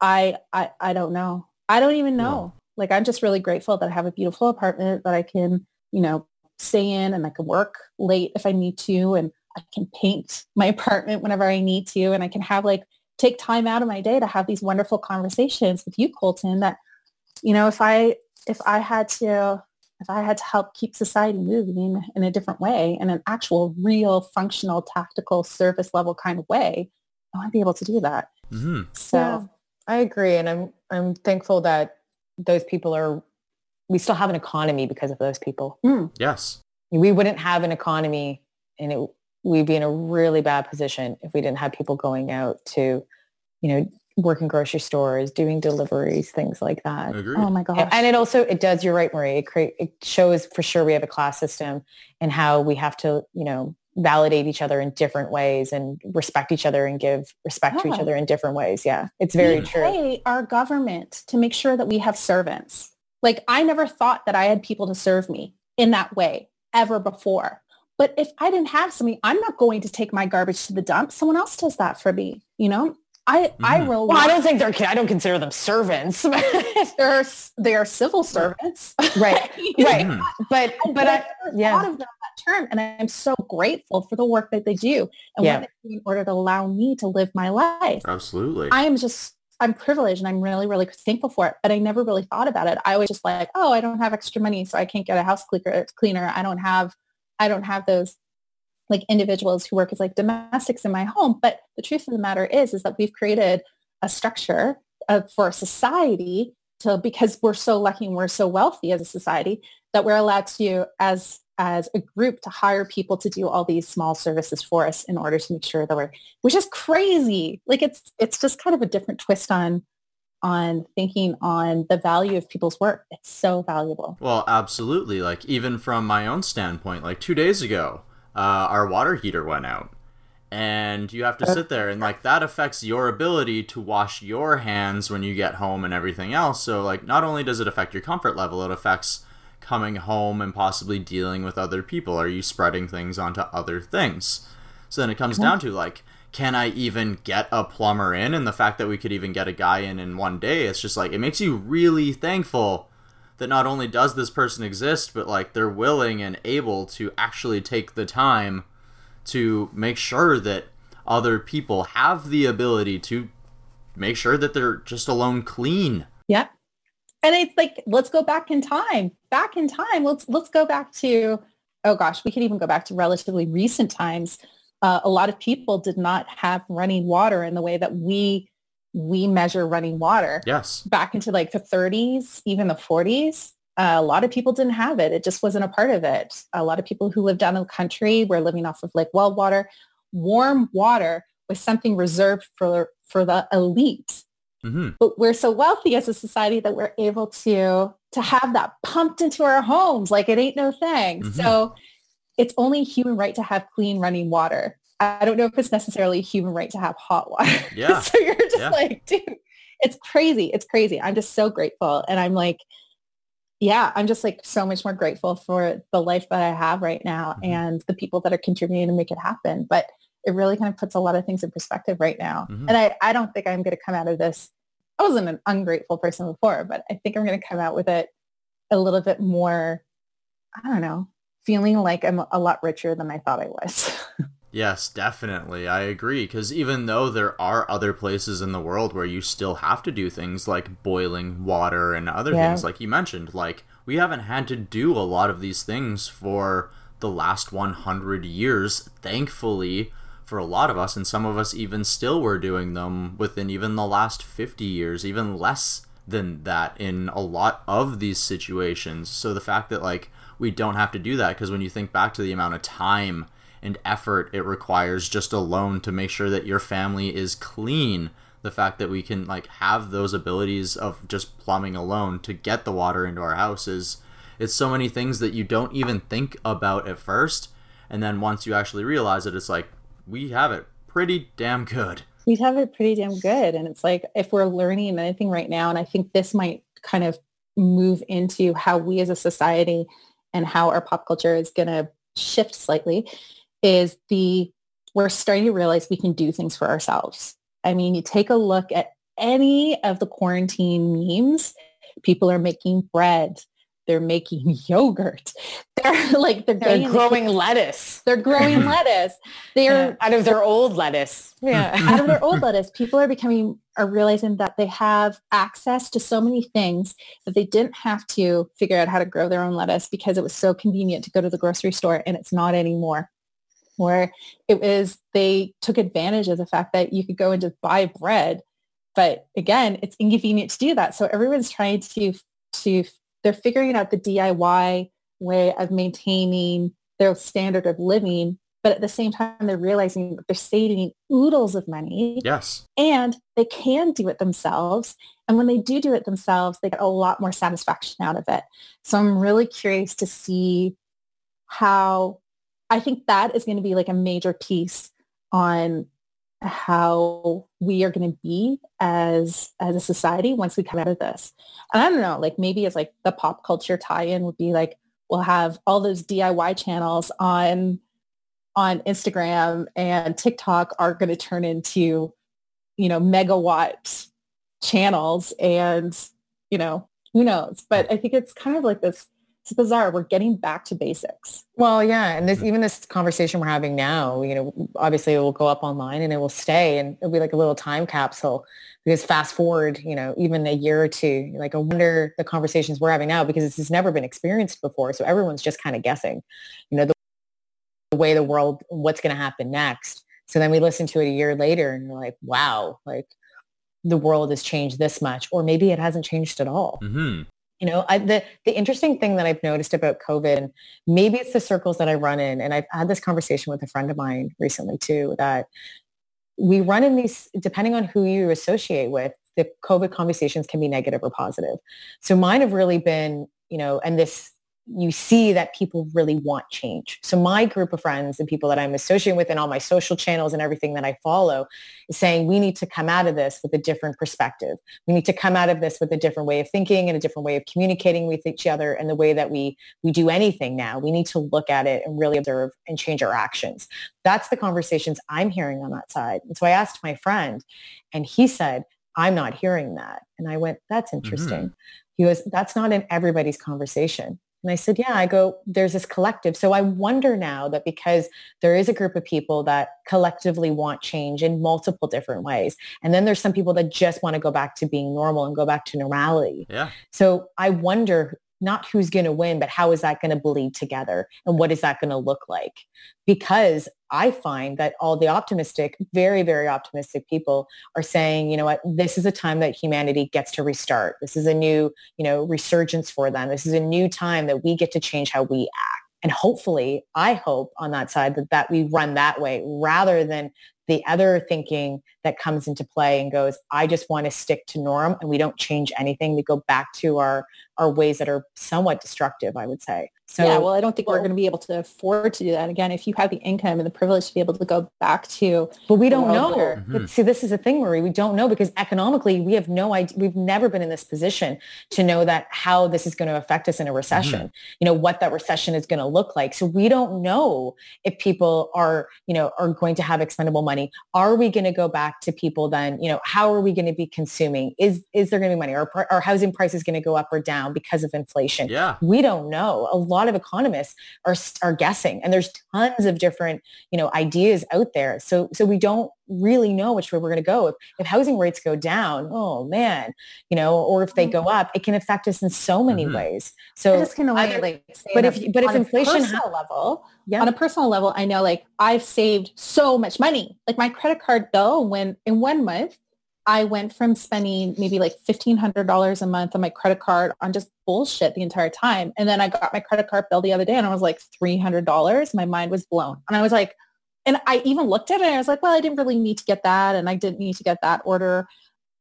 Speaker 4: I, I, I don't know. I don't even know. Yeah. Like, I'm just really grateful that I have a beautiful apartment that I can, you know, stay in and I can work late if I need to and I can paint my apartment whenever I need to and I can have like take time out of my day to have these wonderful conversations with you Colton that you know if I if I had to if I had to help keep society moving in a different way in an actual real functional tactical service level kind of way I want to be able to do that
Speaker 1: mm-hmm.
Speaker 4: so
Speaker 3: yeah, I agree and I'm I'm thankful that those people are we still have an economy because of those people.
Speaker 4: Mm.
Speaker 1: Yes.
Speaker 3: We wouldn't have an economy and it, we'd be in a really bad position if we didn't have people going out to, you know, work in grocery stores, doing deliveries, things like that.
Speaker 1: Agreed.
Speaker 4: Oh my gosh.
Speaker 3: And, and it also, it does, you're right, Marie, it, create, it shows for sure we have a class system and how we have to, you know, validate each other in different ways and respect each other and give respect yeah. to each other in different ways. Yeah, it's very
Speaker 4: we
Speaker 3: true.
Speaker 4: Pay our government to make sure that we have servants. Like I never thought that I had people to serve me in that way ever before. But if I didn't have somebody, I'm not going to take my garbage to the dump. Someone else does that for me. You know, I mm-hmm. I rely.
Speaker 3: Well, I don't think they're. I don't consider them servants. *laughs*
Speaker 4: they're they are civil servants, *laughs*
Speaker 3: right? *laughs* right. Mm-hmm. But but I, I yeah.
Speaker 4: thought of them that term, and I'm so grateful for the work that they do and yeah. what they do in order to allow me to live my life.
Speaker 1: Absolutely.
Speaker 4: I am just I'm privileged and I'm really, really thankful for it. But I never really thought about it. I was just like, oh, I don't have extra money, so I can't get a house uh, cleaner. I don't have, I don't have those like individuals who work as like domestics in my home. But the truth of the matter is, is that we've created a structure of, for society to, because we're so lucky and we're so wealthy as a society that we're allowed to, as as a group to hire people to do all these small services for us in order to make sure that we're which is crazy. Like it's it's just kind of a different twist on on thinking on the value of people's work. It's so valuable.
Speaker 1: Well absolutely. Like even from my own standpoint like two days ago uh, our water heater went out. And you have to sit there and like that affects your ability to wash your hands when you get home and everything else. So like not only does it affect your comfort level it affects coming home and possibly dealing with other people? Are you spreading things onto other things? So then it comes uh-huh. down to like, can I even get a plumber in? And the fact that we could even get a guy in in one day, it's just like, it makes you really thankful that not only does this person exist, but like they're willing and able to actually take the time to make sure that other people have the ability to make sure that they're just alone clean.
Speaker 4: Yeah. And it's like, let's go back in time. Back in time. Let's let's go back to, oh gosh, we could even go back to relatively recent times uh, a lot of people did not have running water in the way that we we measure running water.
Speaker 1: Yes.
Speaker 4: Back into like the 30s, even the 40s, uh, a lot of people didn't have it. It just wasn't a part of it. A lot of people who lived down in the country were living off of like well water. Warm water was something reserved for for the elite.
Speaker 1: Mm-hmm.
Speaker 4: But we're so wealthy as a society that we're able to to have that pumped into our homes like it ain't no thing.
Speaker 1: Mhm.
Speaker 4: So it's only human right to have clean running water. I don't know if it's necessarily human right to have hot water. *laughs*
Speaker 1: Yeah.
Speaker 4: so you're just
Speaker 1: Yeah.
Speaker 4: like, dude, it's crazy. It's crazy. I'm just so grateful. And I'm like, yeah, I'm just like so much more grateful for the life that I have right now
Speaker 1: Mhm.
Speaker 4: and the people that are contributing to make it happen. But it really kind of puts a lot of things in perspective right now.
Speaker 1: Mhm.
Speaker 4: And I, I don't think I'm going to come out of this. I wasn't an ungrateful person before, but I think I'm going to come out with it a little bit more, I don't know, feeling like I'm a lot richer than I thought I was. *laughs*
Speaker 1: Yes, definitely. I agree. Because even though there are other places in the world where you still have to do things like boiling water and other
Speaker 4: Yeah.
Speaker 1: things, like you mentioned, like we haven't had to do a lot of these things for the last 100 years, thankfully, for a lot of us. And some of us even still were doing them within even the last 50 years, even less than that in a lot of these situations. So the fact that, like, we don't have to do that, because when you think back to the amount of time and effort it requires just alone to make sure that your family is clean the fact that we can like have those abilities of just plumbing alone to get the water into our houses it's so many things that you don't even think about at first and then once you actually realize it it's like we have it pretty damn good
Speaker 4: we have it pretty damn good. And it's like if we're learning anything right now, and I think this might kind of move into how we as a society and how our pop culture is going to shift slightly, is the we're starting to realize we can do things for ourselves. I mean, you take a look at any of the quarantine memes, people are making bread, they're making *laughs* yogurt, they're like they're
Speaker 3: They're
Speaker 4: getting in the
Speaker 3: growing lettuce
Speaker 4: they're growing *laughs* lettuce. They're
Speaker 3: yeah, out of their old lettuce. Yeah. *laughs*
Speaker 4: out of their old lettuce, people are becoming are realizing that they have access to so many things that they didn't have to figure out how to grow their own lettuce because it was so convenient to go to the grocery store and it's not anymore. Where it was they took advantage of the fact that you could go and just buy bread. But again, it's inconvenient to do that. So everyone's trying to to they're figuring out the DIY way of maintaining their standard of living but at the same time they're realizing that they're saving oodles of money.
Speaker 1: Yes.
Speaker 4: And they can do it themselves. And when they do do it themselves they get a lot more satisfaction out of it. So i'm really curious to see how i think that is going to be like a major piece on how we are going to be as as a society once we come out of this. And i don't know like maybe it's like the pop culture tie-in would be like we'll have all those diy channels on on instagram and tiktok are going to turn into you know megawatt channels and you know who knows? But i think it's kind of like this it's bizarre. We're getting back to basics.
Speaker 3: Well, yeah, and this even this conversation we're having now, you know, obviously it will go up online and it will stay, and it'll be like a little time capsule. Because fast forward, you know, even a year or two, like I wonder the conversations we're having now because this has never been experienced before, so everyone's just kind of guessing, you know, the, the way the world, what's going to happen next. So then we listen to it a year later, and we're like, wow, like the world has changed this much, or maybe it hasn't changed at all.
Speaker 1: Mm-hmm
Speaker 3: you know I, the the interesting thing that i've noticed about covid and maybe it's the circles that i run in and i've had this conversation with a friend of mine recently too that we run in these depending on who you associate with the covid conversations can be negative or positive. So mine have really been you know and this you see that people really want change. So my group of friends and people that I'm associating with and all my social channels and everything that I follow is saying we need to come out of this with a different perspective. We need to come out of this with a different way of thinking and a different way of communicating with each other and the way that we we do anything now. We need to look at it and really observe and change our actions. That's the conversations I'm hearing on that side. And so I asked my friend and he said, I'm not hearing that. And I went, that's mm-hmm. interesting. He goes, that's not in everybody's conversation. And I said, yeah, I go, there's this collective. So I wonder now that because there is a group of people that collectively want change in multiple different ways. And then there's some people that just want to go back to being normal and go back to normality.
Speaker 1: Yeah.
Speaker 3: So I wonder not who's going to win, but how is that going to bleed together? And what is that going to look like? Because I find that all the optimistic, very, very optimistic people are saying, you know what, this is a time that humanity gets to restart. This is a new, you know, resurgence for them. This is a new time that we get to change how we act. And hopefully, I hope on that side that, that we run that way rather than the other thinking that comes into play and goes, I just want to stick to norm and we don't change anything. We go back to our, our ways that are somewhat destructive, I would say.
Speaker 4: So, yeah, well, I don't think well, we're going to be able to afford to do that again. If you have the income and the privilege to be able to go back to,
Speaker 3: but we don't know. Mm-hmm. See, this is the thing, Marie. We don't know because economically, we have no idea. We've never been in this position to know that how this is going to affect us in a recession. Mm-hmm. You know what that recession is going to look like. So we don't know if people are, you know, are going to have expendable money. Are we going to go back to people then? You know, how are we going to be consuming? Is is there going to be money? Are our housing prices going to go up or down because of inflation?
Speaker 1: Yeah,
Speaker 3: we don't know. A lot of economists are are guessing, and there's tons of different you know ideas out there. So so we don't really know which way we're going to go. If, if housing rates go down, oh man, you know, or if they go mm-hmm. up, it can affect us in so many mm-hmm. ways. So
Speaker 4: just of like, like
Speaker 3: but if but if inflation
Speaker 4: ha- level, yeah. on a personal level, I know like I've saved so much money. Like my credit card bill, when in one month I went from spending maybe like $1,500 a month on my credit card on just bullshit the entire time. And then I got my credit card bill the other day and I was like $300. My mind was blown. And I was like, and I even looked at it and I was like, well, I didn't really need to get that. And I didn't need to get that order.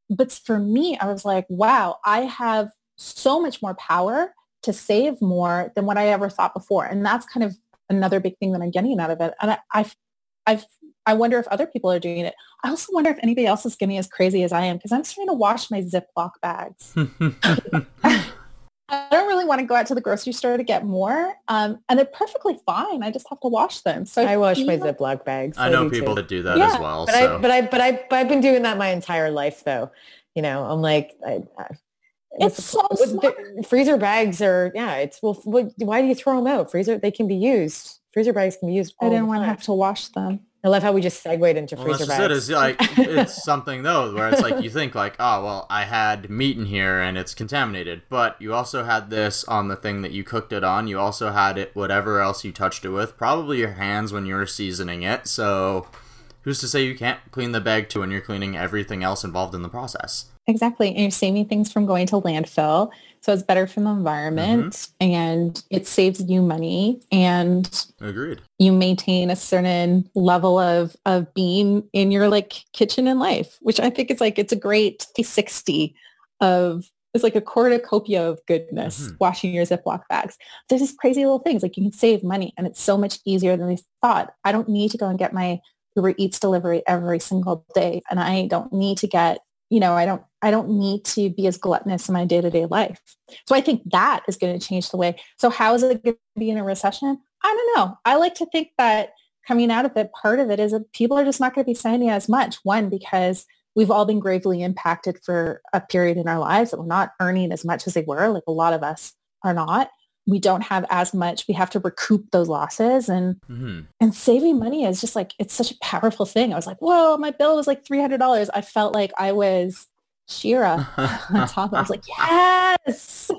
Speaker 4: But for me, I was like, wow, I have so much more power to save more than what I ever thought before. And that's kind of another big thing that I'm getting out of it. And I, I've, I've I wonder if other people are doing it. I also wonder if anybody else is getting as crazy as I am because I'm starting to wash my Ziploc bags. *laughs* I don't really want to go out to the grocery store to get more, um, and they're perfectly fine. I just have to wash them. So
Speaker 3: I wash my Ziploc bags.
Speaker 1: I know people too. that do that yeah, as well.
Speaker 3: But
Speaker 1: so.
Speaker 3: I, but I, but I, but I've been doing that my entire life, though. You know, I'm like, I, I,
Speaker 4: it's so
Speaker 3: the, freezer bags are, yeah. It's well, what, why do you throw them out? Freezer, they can be used. Freezer bags can be used.
Speaker 4: I didn't want to have to wash them.
Speaker 3: I love how we just segued into well, freezer
Speaker 1: bags.
Speaker 3: It.
Speaker 1: It's like *laughs* it's something though where it's like you think like, oh well, I had meat in here and it's contaminated, but you also had this on the thing that you cooked it on. You also had it whatever else you touched it with, probably your hands when you were seasoning it. So who's to say you can't clean the bag too when you're cleaning everything else involved in the process?
Speaker 4: Exactly. And you're saving things from going to landfill. So it's better for the environment mm-hmm. and it saves you money and
Speaker 1: agreed.
Speaker 4: You maintain a certain level of of being in your like kitchen and life, which I think is like it's a great 360 of it's like a cornucopia of goodness mm-hmm. washing your Ziploc bags. There's these crazy little things like you can save money and it's so much easier than we thought. I don't need to go and get my Uber Eats delivery every single day and I don't need to get you know, I don't I don't need to be as gluttonous in my day-to-day life. So I think that is going to change the way. So how is it going to be in a recession? I don't know. I like to think that coming out of it, part of it is that people are just not going to be spending as much. One, because we've all been gravely impacted for a period in our lives that we're not earning as much as they were. Like a lot of us are not we don't have as much we have to recoup those losses and mm-hmm. and saving money is just like it's such a powerful thing i was like whoa my bill was like $300 i felt like i was She-Ra *laughs* on top i was like yes!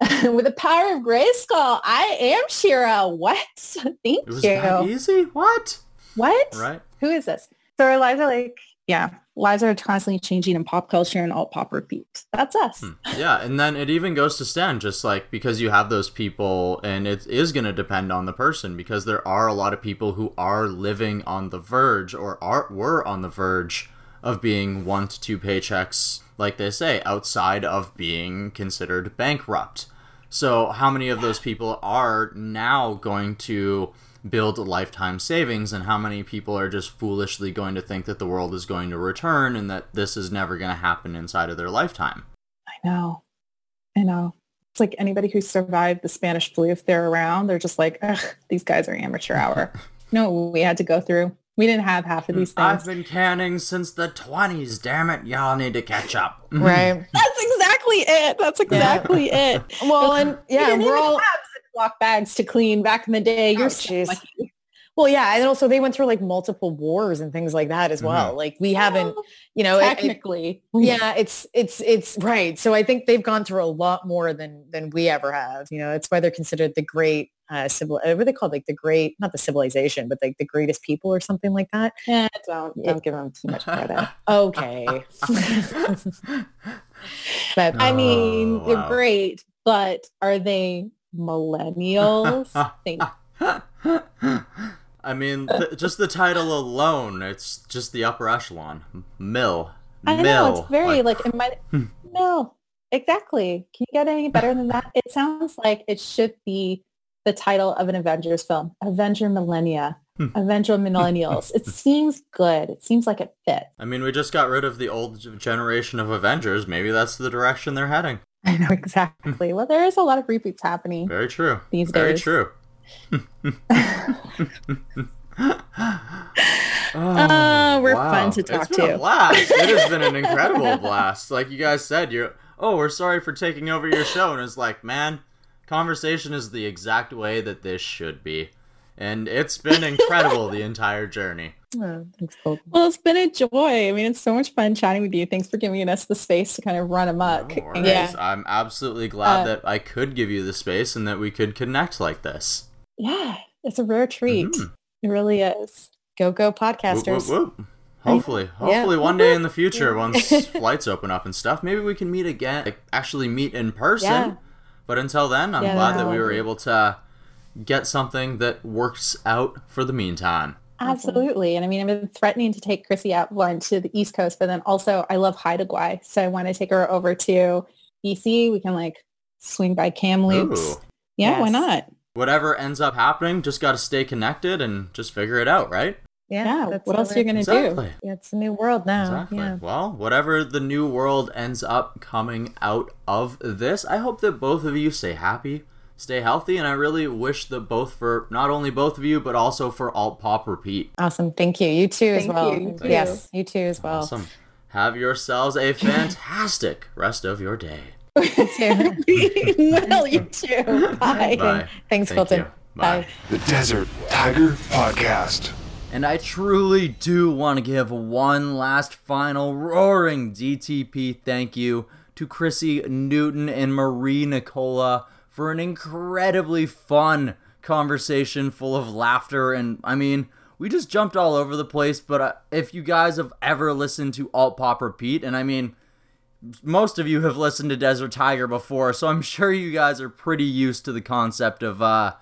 Speaker 4: *laughs* With the power of grayskull i am She-Ra what? *laughs* Thank it
Speaker 1: was
Speaker 4: you.
Speaker 1: that easy? What?
Speaker 4: What?
Speaker 1: Right.
Speaker 4: Who is this? So our lives are like yeah, lives are constantly changing in pop culture and alt pop repeat. That's us. Hmm.
Speaker 1: Yeah, and then it even goes to Stan, just like because you have those people, and it is going to depend on the person because there are a lot of people who are living on the verge or are were on the verge of being one to two paychecks, like they say, outside of being considered bankrupt. So, how many of those people are now going to build lifetime savings and how many people are just foolishly going to think that the world is going to return and that this is never going to happen inside of their lifetime.
Speaker 4: I know. I know. It's like anybody who survived the Spanish flu, if they're around, they're just like, ugh, these guys are amateur hour. *laughs* no, we had to go through. We didn't have half of these things.
Speaker 1: I've been canning since the 20s. Damn it. Y'all need to catch up. *laughs*
Speaker 3: right.
Speaker 4: That's exactly it. That's exactly yeah. *laughs* it.
Speaker 3: Well, and yeah, we're all
Speaker 4: Ziploc bags to clean back in the day. You're oh, so
Speaker 3: well, yeah, and also they went through like multiple wars and things like that as mm-hmm. well. Mm-hmm. Like we haven't, you know,
Speaker 4: technically,
Speaker 3: it, yeah, it's it's it's right. So I think they've gone through a lot more than than we ever have. You know, it's why they're considered the great uh, civil. Uh, what are they called? Like the great, not the civilization, but like the greatest people or something like that.
Speaker 4: Eh, yeah, don't don't give them too much credit. *laughs*
Speaker 3: Okay. *laughs* but
Speaker 4: I mean,
Speaker 1: Oh,
Speaker 4: they're great, but are they millennials? Think
Speaker 1: I mean, th- just the title alone, it's just the upper echelon. Mill.
Speaker 4: I
Speaker 1: Mill.
Speaker 4: know it's very
Speaker 1: Like,
Speaker 4: like, it might hmm. no exactly. Can you get any better than that? It sounds like it should be the title of an Avengers film, Avenger Millennia,
Speaker 1: Hmm.
Speaker 4: Avenger Millennials. it *laughs* seems good. It seems like it fits.
Speaker 1: I mean, we just got rid of the old generation of Avengers. Maybe that's the direction they're heading. *laughs*
Speaker 4: I know exactly. well, there is a lot of reboots happening.
Speaker 1: Very true.
Speaker 4: These
Speaker 1: Very
Speaker 4: days.
Speaker 1: true.
Speaker 4: Uh, *laughs* we're fun to talk
Speaker 1: it's been
Speaker 4: to.
Speaker 1: A blast. It has been an incredible blast. Like you guys said, you're oh, we're sorry for taking over your show, and it's like, man, conversation is the exact way that this should be, and it's been incredible the entire journey. *laughs*
Speaker 3: oh, thanks, Colton.
Speaker 4: Well, it's been a joy. I mean, it's so much fun chatting with you. Thanks for giving us the space to kind of run amok.
Speaker 1: No worries.
Speaker 4: yeah.
Speaker 1: I'm absolutely glad
Speaker 4: Uh,
Speaker 1: that I could give you the space and that we could connect like this.
Speaker 4: Yeah, it's a rare treat.
Speaker 1: Mhm.
Speaker 4: It really is.
Speaker 3: Go go podcasters.
Speaker 1: whoop, whoop. Hopefully,
Speaker 3: Yeah.
Speaker 1: hopefully one day in the future, once *laughs* flights open up and stuff, maybe we can meet again, like actually meet in person.
Speaker 3: Yeah.
Speaker 1: But until then, I'm
Speaker 4: Yeah,
Speaker 1: glad
Speaker 4: that'd
Speaker 1: we were
Speaker 4: lovely.
Speaker 1: able to get something that works out for the meantime.
Speaker 4: Absolutely. And I mean, I've been threatening to take Chrissy out one to the East Coast, but then also I love Haida Gwaii. So I want to take her over to BC. We can like swing by Kamloops.
Speaker 1: Ooh.
Speaker 4: Yeah, why not?
Speaker 1: Whatever ends up happening, just got to stay connected and just figure it out, right?
Speaker 3: Yeah.
Speaker 4: Yeah.
Speaker 3: that's
Speaker 4: what
Speaker 3: the
Speaker 4: else are you going to
Speaker 1: Exactly.
Speaker 4: do?
Speaker 3: Yeah, it's a new world now.
Speaker 1: Exactly.
Speaker 3: Yeah.
Speaker 1: Well, whatever the new world ends up coming out of this, I hope that both of you stay happy, stay healthy, and I really wish that both for not only both of you, but also for Alt Pop Repeat.
Speaker 3: Awesome. Thank you. You too as well.
Speaker 4: you. You.
Speaker 3: Yes, you too as well.
Speaker 1: Awesome. Have yourselves a fantastic *laughs* rest of your day. *laughs*
Speaker 3: You too. *laughs*
Speaker 4: well, you too. Bye.
Speaker 1: Bye.
Speaker 3: Thanks,
Speaker 1: Thank
Speaker 3: Colton.
Speaker 1: you. Bye.
Speaker 3: Bye.
Speaker 2: The Desert Tiger Podcast.
Speaker 1: And I truly do want to give one last final roaring DTP thank you to Chrissy Newton and Marie Nicola for an incredibly fun conversation full of laughter. And I mean, we just jumped all over the place. But uh, if you guys have ever listened to Alt Pop Repeat, and I mean, most of you have listened to Desert Tiger before, so I'm sure you guys are pretty used to the concept of uh,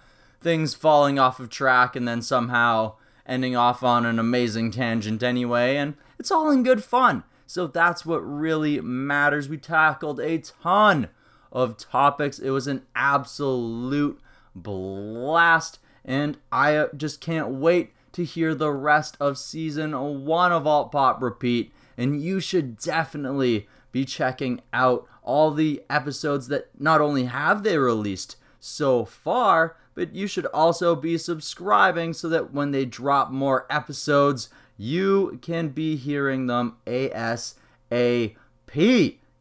Speaker 1: things falling off of track and then somehow ending off on an amazing tangent anyway, and it's all in good fun. So that's what really matters. We tackled a ton of topics. It was an absolute blast, and I uh, just can't wait to hear the rest of season one of Alt Pop Repeat. And you should definitely be checking out all the episodes that not only have they released so far, but you should also be subscribing so that when they drop more episodes, you can be hearing them ASAP.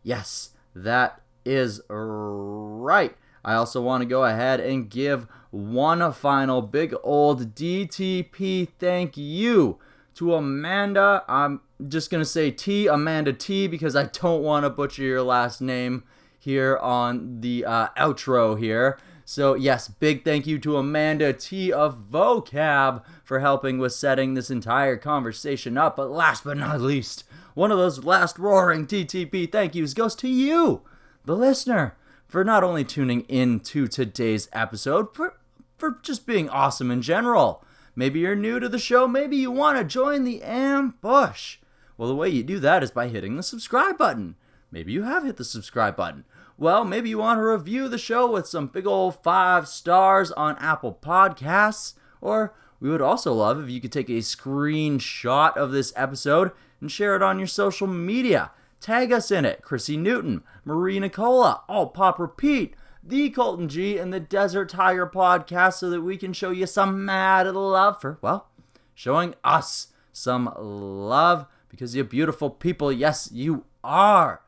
Speaker 1: Yes, that is right. I also want to go ahead and give one final big old DTP thank you to Amanda. I'm just going to say T, Amanda T, because I don't want to butcher your last name here on the uh, outro here. So, yes, big thank you to Amanda T of Vocab for helping with setting this entire conversation up. But last but not least, one of those last roaring DTP thank yous goes to you, the listener, for not only tuning in to today's episode, for, for just being awesome in general. Maybe you're new to the show, maybe you want to join the ambush. Well, the way you do that is by hitting the subscribe button. Maybe you have hit the subscribe button. Well, maybe you want to review the show with some big old five stars on Apple Podcasts. Or we would also love if you could take a screenshot of this episode and share it on your social media. Tag us in it Chrissy Newton, Marie Nicola, Alt Pop Repeat, The Colton G, and the Desert Tiger Podcast so that we can show you some mad love for, well, showing us some love because you're beautiful people. Yes, you are.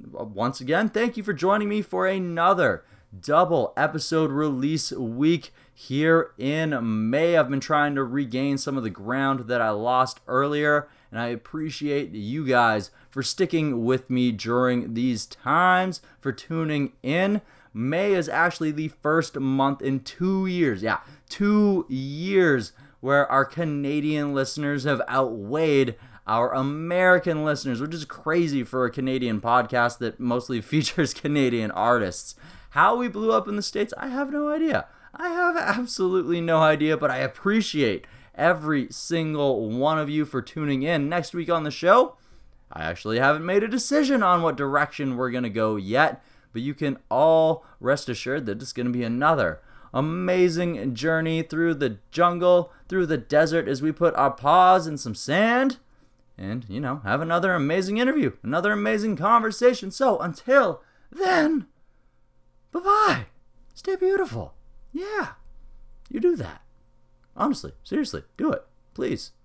Speaker 1: Once again, thank you for joining me for another double episode release week here in May. I've been trying to regain some of the ground that I lost earlier, and I appreciate you guys for sticking with me during these times, for tuning in. May is actually the first month in two years. Yeah, two years where our Canadian listeners have outweighed our American listeners, which is crazy for a Canadian podcast that mostly *laughs* features Canadian artists. How we blew up in the States, I have no idea. I have absolutely no idea, but I appreciate every single one of you for tuning in. Next week on the show, I actually haven't made a decision on what direction we're going to go yet, but you can all rest assured that it's going to be another amazing journey through the jungle, through the desert as we put our paws in some sand and, you know, have another amazing interview, another amazing conversation. So until then, bye bye. Stay beautiful. Yeah, you do that. Honestly, seriously, do it. Please.